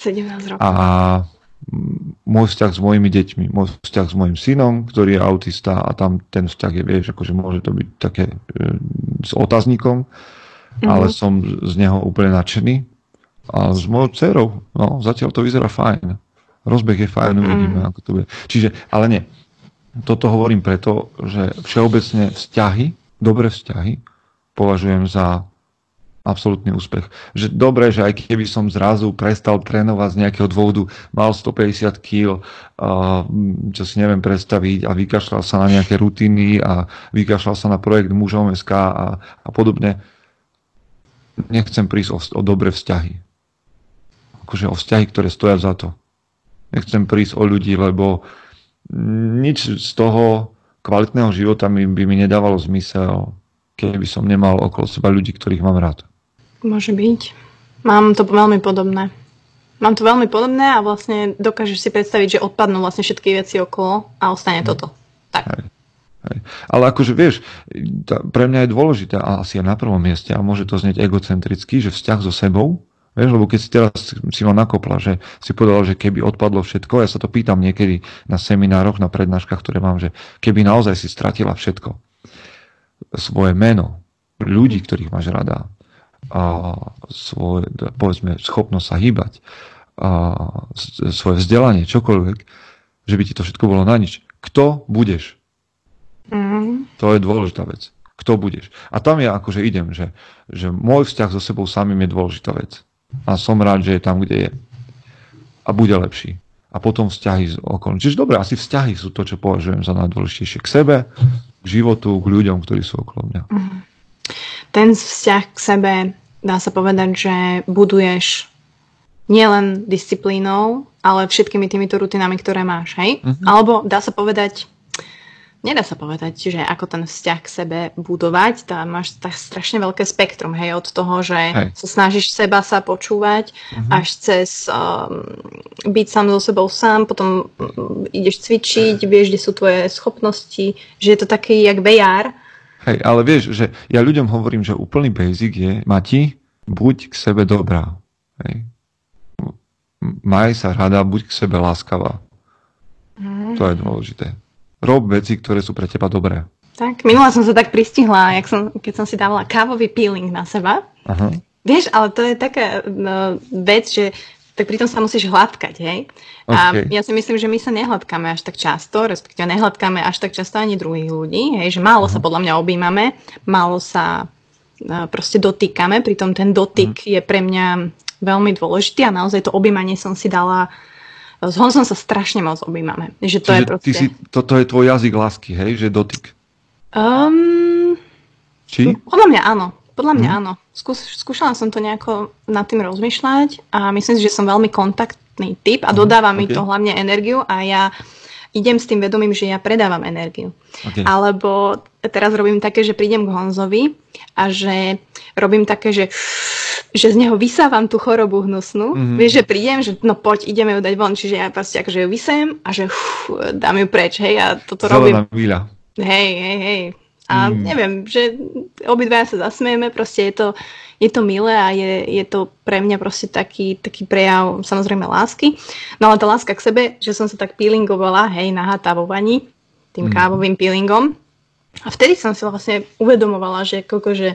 17 rokov. A môj vzťah s mojimi deťmi, môj vzťah s mojim synom, ktorý je autista a tam ten vzťah je, vieš, akože môže to byť také e, s otáznikom, mm-hmm. ale som z neho úplne nadšený. A s mojou dcerou, no, zatiaľ to vyzerá fajn. Rozbeh je fajn, mm-hmm. uvidíme, ako to bude. Čiže, ale nie. Toto hovorím preto, že všeobecne vzťahy, dobré vzťahy, považujem za absolútny úspech. Že dobre, že aj keby som zrazu prestal trénovať z nejakého dôvodu, mal 150 kg, čo si neviem predstaviť a vykašľal sa na nejaké rutiny a vykašľal sa na projekt mužom SK a, a podobne. Nechcem prísť o, o dobré vzťahy. Akože o vzťahy, ktoré stoja za to. Nechcem prísť o ľudí, lebo nič z toho kvalitného života by mi nedávalo zmysel, keby som nemal okolo seba ľudí, ktorých mám rád. Môže byť. Mám to veľmi podobné. Mám to veľmi podobné a vlastne dokážeš si predstaviť, že odpadnú vlastne všetky veci okolo a ostane mm. toto. Tak. Hej. Hej. Ale akože vieš, tá, pre mňa je dôležité a asi je na prvom mieste a môže to znieť egocentricky, že vzťah so sebou, Vieš, lebo keď si teraz si ma nakopla, že si povedal, že keby odpadlo všetko, ja sa to pýtam niekedy na seminároch, na prednáškach, ktoré mám, že keby naozaj si stratila všetko, svoje meno, ľudí, ktorých máš rada, a svoje, povedzme, schopnosť sa hýbať, a svoje vzdelanie, čokoľvek, že by ti to všetko bolo na nič. Kto budeš? Mm. To je dôležitá vec. Kto budeš? A tam ja akože idem, že, že môj vzťah so sebou samým je dôležitá vec a som rád, že je tam, kde je. A bude lepší. A potom vzťahy s okolím. Čiže dobre, asi vzťahy sú to, čo považujem za najdôležitejšie k sebe, k životu, k ľuďom, ktorí sú okolo mňa. Mhm. Ten vzťah k sebe, dá sa povedať, že buduješ nielen disciplínou, ale všetkými týmito rutinami, ktoré máš, hej? Uh-huh. Alebo dá sa povedať, nedá sa povedať, že ako ten vzťah k sebe budovať. Tam máš tak strašne veľké spektrum, hej, od toho, že hej. sa snažíš seba sa počúvať, uh-huh. až cez um, byť sám so sebou sám, potom um, ideš cvičiť, vieš, kde sú tvoje schopnosti, že je to taký jak VR. Hej, ale vieš, že ja ľuďom hovorím, že úplný basic je, Mati, buď k sebe dobrá. Hej. Maj sa rada, buď k sebe láskavá. Mm. To je dôležité rob veci, ktoré sú pre teba dobré. Tak, minula som sa tak pristihla, jak som, keď som si dávala kávový peeling na seba. Aha. Vieš, ale to je taká no, vec, že tak pritom sa musíš hladkať, hej? Okay. A ja si myslím, že my sa nehladkáme až tak často, respektíve nehladkáme až tak často ani druhých ľudí, hej? Že málo uh-huh. sa podľa mňa objímame, málo sa uh, proste dotýkame, pritom ten dotyk uh-huh. je pre mňa veľmi dôležitý a naozaj to objímanie som si dala s Honzom sa strašne moc objímame. Že to Čiže je proste... si, toto je tvoj jazyk lásky, hej? Že dotyk. Um, Či? Podľa mňa áno. Podľa mňa hmm. áno. Skús, skúšala som to nejako nad tým rozmýšľať a myslím si, že som veľmi kontaktný typ a mhm, dodáva mi okay. to hlavne energiu a ja idem s tým vedomím, že ja predávam energiu. Okay. Alebo teraz robím také, že prídem k Honzovi a že robím také, že že z neho vysávam tú chorobu hnusnú. Mm-hmm. Vieš, že prídem, že no poď, ideme ju dať von. Čiže ja proste akože ju vysem a že uf, dám ju preč, hej, a toto Zelená robím. Víľa. Hej, hej, hej. A mm. neviem, že obidva sa zasmejeme, proste je to, je to milé a je, je to pre mňa proste taký, taký prejav samozrejme lásky. No ale tá láska k sebe, že som sa tak peelingovala, hej, na hatavovaní, tým mm. kávovým peelingom. A vtedy som si vlastne uvedomovala, že koľko, že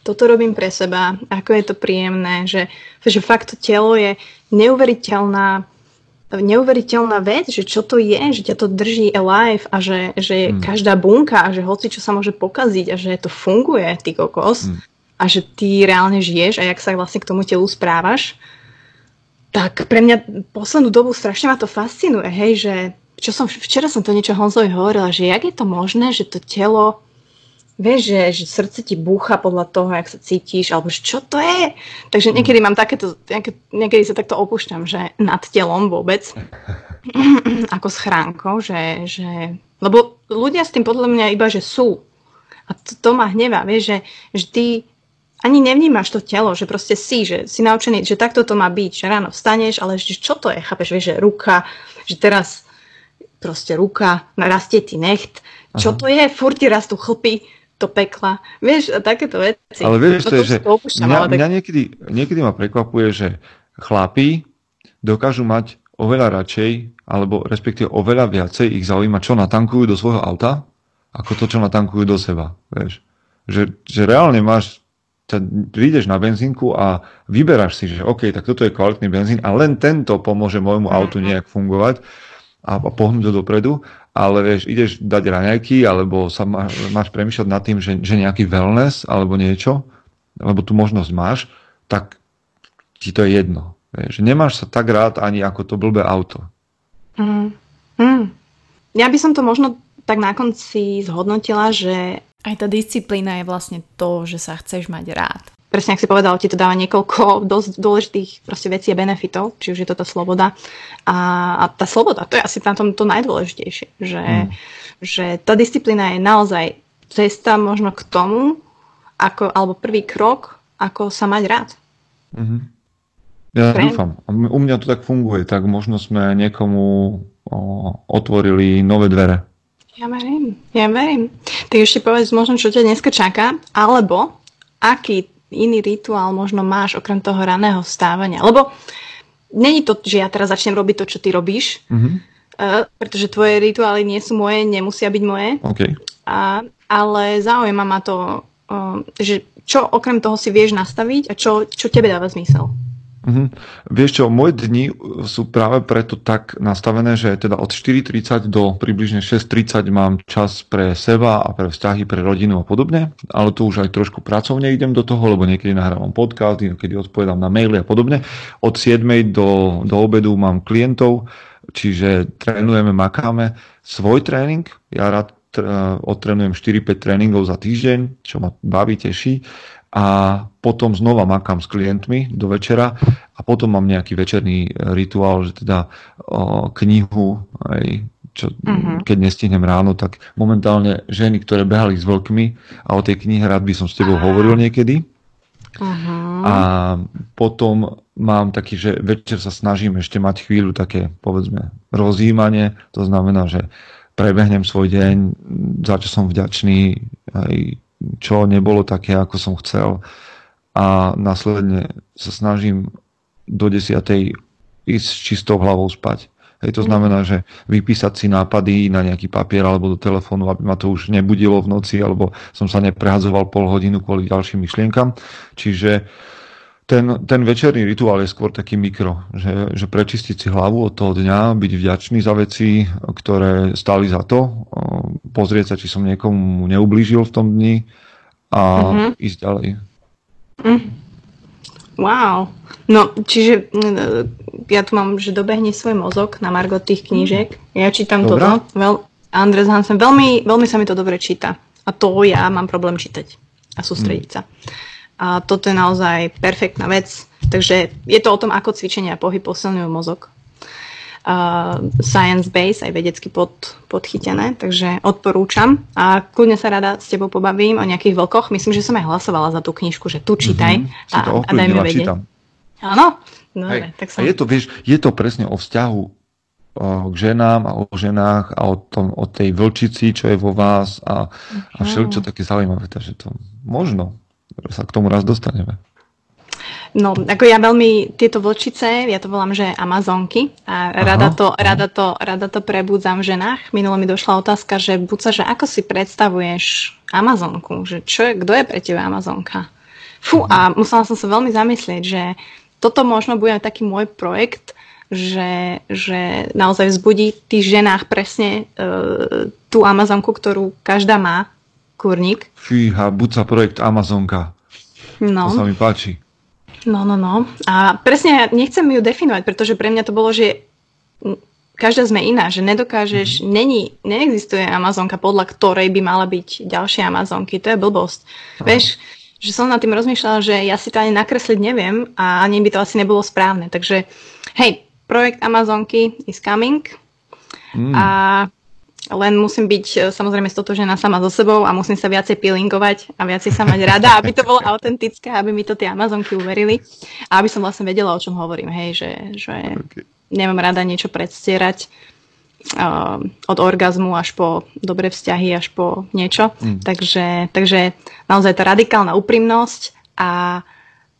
toto robím pre seba, ako je to príjemné, že, že fakt to telo je neuveriteľná neuveriteľná vec, že čo to je, že ťa to drží alive a že, že mm. každá bunka a že hoci čo sa môže pokaziť a že to funguje, ty kokos mm. a že ty reálne žiješ a jak sa vlastne k tomu telu správaš, tak pre mňa poslednú dobu strašne ma to fascinuje, hej, že čo som, včera som to niečo Honzovi hovorila, že jak je to možné, že to telo vieš, že, že srdce ti búcha podľa toho, jak sa cítiš, alebo čo to je. Takže niekedy mám takéto, niekedy sa takto opúšťam, že nad telom vôbec, ako schránkou, že, že, lebo ľudia s tým podľa mňa iba, že sú. A to, to ma hnevá, vieš, že, že ty ani nevnímaš to telo, že proste si, že si naučený, že takto to má byť, že ráno vstaneš, ale že čo to je, chápeš, vieš, že ruka, že teraz proste ruka, rastie ti necht, čo Aha. to je, furt ti rastú chlpy, do pekla. Vieš, a takéto veci. Ale vieš, to je, že mňa, mňa niekedy, niekedy ma prekvapuje, že chlapí dokážu mať oveľa radšej, alebo respektíve oveľa viacej ich zaujíma, čo natankujú do svojho auta, ako to, čo natankujú do seba. Vieš. Že, že reálne máš, prídeš na benzínku a vyberáš si, že OK, tak toto je kvalitný benzín a len tento pomôže môjmu autu mhm. nejak fungovať a pohnúť to dopredu ale vieš, ideš dať raňajky, alebo sa má, máš premýšľať nad tým, že, že nejaký wellness alebo niečo, alebo tú možnosť máš, tak ti to je jedno. Vieš, nemáš sa tak rád ani ako to blbé auto. Mm. Mm. Ja by som to možno tak na konci zhodnotila, že aj tá disciplína je vlastne to, že sa chceš mať rád presne ak si povedal, ti to dáva niekoľko dosť dôležitých proste vecí a benefitov, či už je to tá sloboda. A, a tá sloboda, to je asi na tom to najdôležitejšie, že, mm. že tá disciplína je naozaj cesta možno k tomu, ako, alebo prvý krok, ako sa mať rád. Mm-hmm. Ja Pre... dúfam. U mňa to tak funguje, tak možno sme niekomu o, otvorili nové dvere. Ja verím, ja verím. Tak ešte povedz možno, čo ťa dneska čaká, alebo aký iný rituál možno máš okrem toho raného vstávania? Lebo není to, že ja teraz začnem robiť to, čo ty robíš, mm-hmm. uh, pretože tvoje rituály nie sú moje, nemusia byť moje. Okay. A, ale zaujíma ma to, uh, že čo okrem toho si vieš nastaviť a čo, čo tebe dáva zmysel. Mm-hmm. Vieš čo, moje dni sú práve preto tak nastavené, že teda od 4.30 do približne 6.30 mám čas pre seba a pre vzťahy, pre rodinu a podobne, ale tu už aj trošku pracovne idem do toho, lebo niekedy nahrávam podcast, niekedy odpovedám na maily a podobne. Od 7. do, do obedu mám klientov, čiže trénujeme, makáme svoj tréning. Ja rád odtrenujem 4-5 tréningov za týždeň, čo ma baví, teší a potom znova makám s klientmi do večera a potom mám nejaký večerný rituál, že teda o, knihu, aj, čo, uh-huh. keď nestihnem ráno, tak momentálne ženy, ktoré behali s vlkmi a o tej knihe rád by som s tebou uh-huh. hovoril niekedy. Uh-huh. A potom mám taký, že večer sa snažím ešte mať chvíľu také, povedzme, rozjímanie. To znamená, že prebehnem svoj deň, za čo som vďačný, aj čo nebolo také, ako som chcel a následne sa snažím do desiatej ísť s čistou hlavou spať. Hej, to znamená, že vypísať si nápady na nejaký papier alebo do telefónu, aby ma to už nebudilo v noci, alebo som sa neprehadzoval pol hodinu kvôli ďalším myšlienkam. Čiže ten, ten večerný rituál je skôr taký mikro, že, že prečistiť si hlavu od toho dňa, byť vďačný za veci, ktoré stáli za to, pozrieť sa, či som niekomu neublížil v tom dni a mm-hmm. ísť ďalej. Mm. Wow. No, čiže ja tu mám, že dobehne svoj mozog na margo tých knížek. Ja čítam Dobrá. toto. Veľ, Andres Hansen, veľmi, veľmi sa mi to dobre číta. A to ja mám problém čítať a sústrediť mm. sa. A toto je naozaj perfektná vec. Takže je to o tom, ako cvičenia a pohyb posilňujú mozog. Uh, science base, aj vedecky pod, podchytené, takže odporúčam a kľudne sa rada s tebou pobavím o nejakých vlkoch. Myslím, že som aj hlasovala za tú knižku, že tu čítaj mm-hmm, a, a daj mi vedieť. Čítam. Áno? Dobre, tak som... A je to, vieš, je to presne o vzťahu k ženám a o ženách a o, tom, o tej vlčici, čo je vo vás a, a všeličo také zaujímavé. Takže to možno sa k tomu raz dostaneme. No, ako ja veľmi tieto vlčice, ja to volám, že Amazonky a rada, to, rada, to, rada to prebudzam v ženách. Minulo mi došla otázka, že buca, že ako si predstavuješ Amazonku, že čo je, kto je pre teba Amazonka? Fú, a musela som sa veľmi zamyslieť, že toto možno bude taký môj projekt, že, že naozaj vzbudí v tých ženách presne uh, tú Amazonku, ktorú každá má, kurník. Fíha, buď sa projekt Amazonka. No. To sa mi páči. No, no, no. A presne nechcem ju definovať, pretože pre mňa to bolo, že každá sme iná, že nedokážeš, mm-hmm. není, neexistuje Amazonka, podľa ktorej by mala byť ďalšie Amazonky. To je blbosť. Aha. Vieš, že som nad tým rozmýšľala, že ja si to ani nakresliť neviem a ani by to asi nebolo správne. Takže, hej, projekt Amazonky is coming. Mm. A len musím byť e, samozrejme stotožená sama so sebou a musím sa viacej peelingovať a viacej sa mať rada, aby to bolo autentické, aby mi to tie Amazonky uverili a aby som vlastne vedela, o čom hovorím, hej, že, že okay. nemám rada niečo predstierať uh, od orgazmu až po dobré vzťahy, až po niečo. Mm. Takže, takže naozaj tá radikálna úprimnosť a,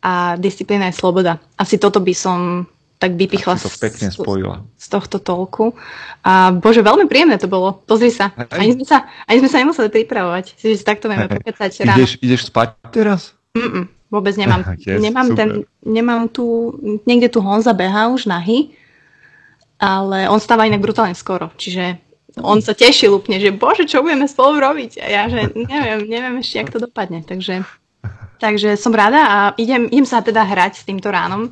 a disciplína je sloboda. Asi toto by som tak vypichla to pekne spojila. Z, z tohto tolku. A bože, veľmi príjemné to bolo. Pozri sa. Ani, sme sa ani sme sa nemuseli pripravovať. Si, že takto vieme pokecať ráno. Ideš, ideš spať teraz? Mm-mm, vôbec nemám. yes, nemám, ten, nemám tu, niekde tu Honza beha už nahy, ale on stáva inak brutálne skoro. Čiže on sa tešil úplne, že bože, čo budeme spolu robiť? A ja, že neviem, neviem ešte, jak to dopadne. Takže, takže som rada a idem, idem sa teda hrať s týmto ránom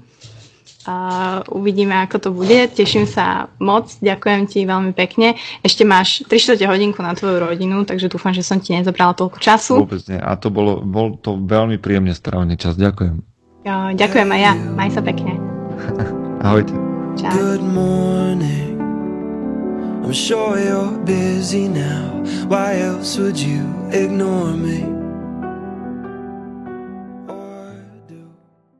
uvidíme, ako to bude. Teším sa moc, ďakujem ti veľmi pekne. Ešte máš 3 hodinku na tvoju rodinu, takže dúfam, že som ti nezobrala toľko času. Vôbec nie. A to bolo, bol to veľmi príjemne strávený čas. Ďakujem. Jo, ďakujem aj ja. Maj sa pekne. Ahojte. Čau. Good morning. I'm sure you're busy now. Why else would you ignore me?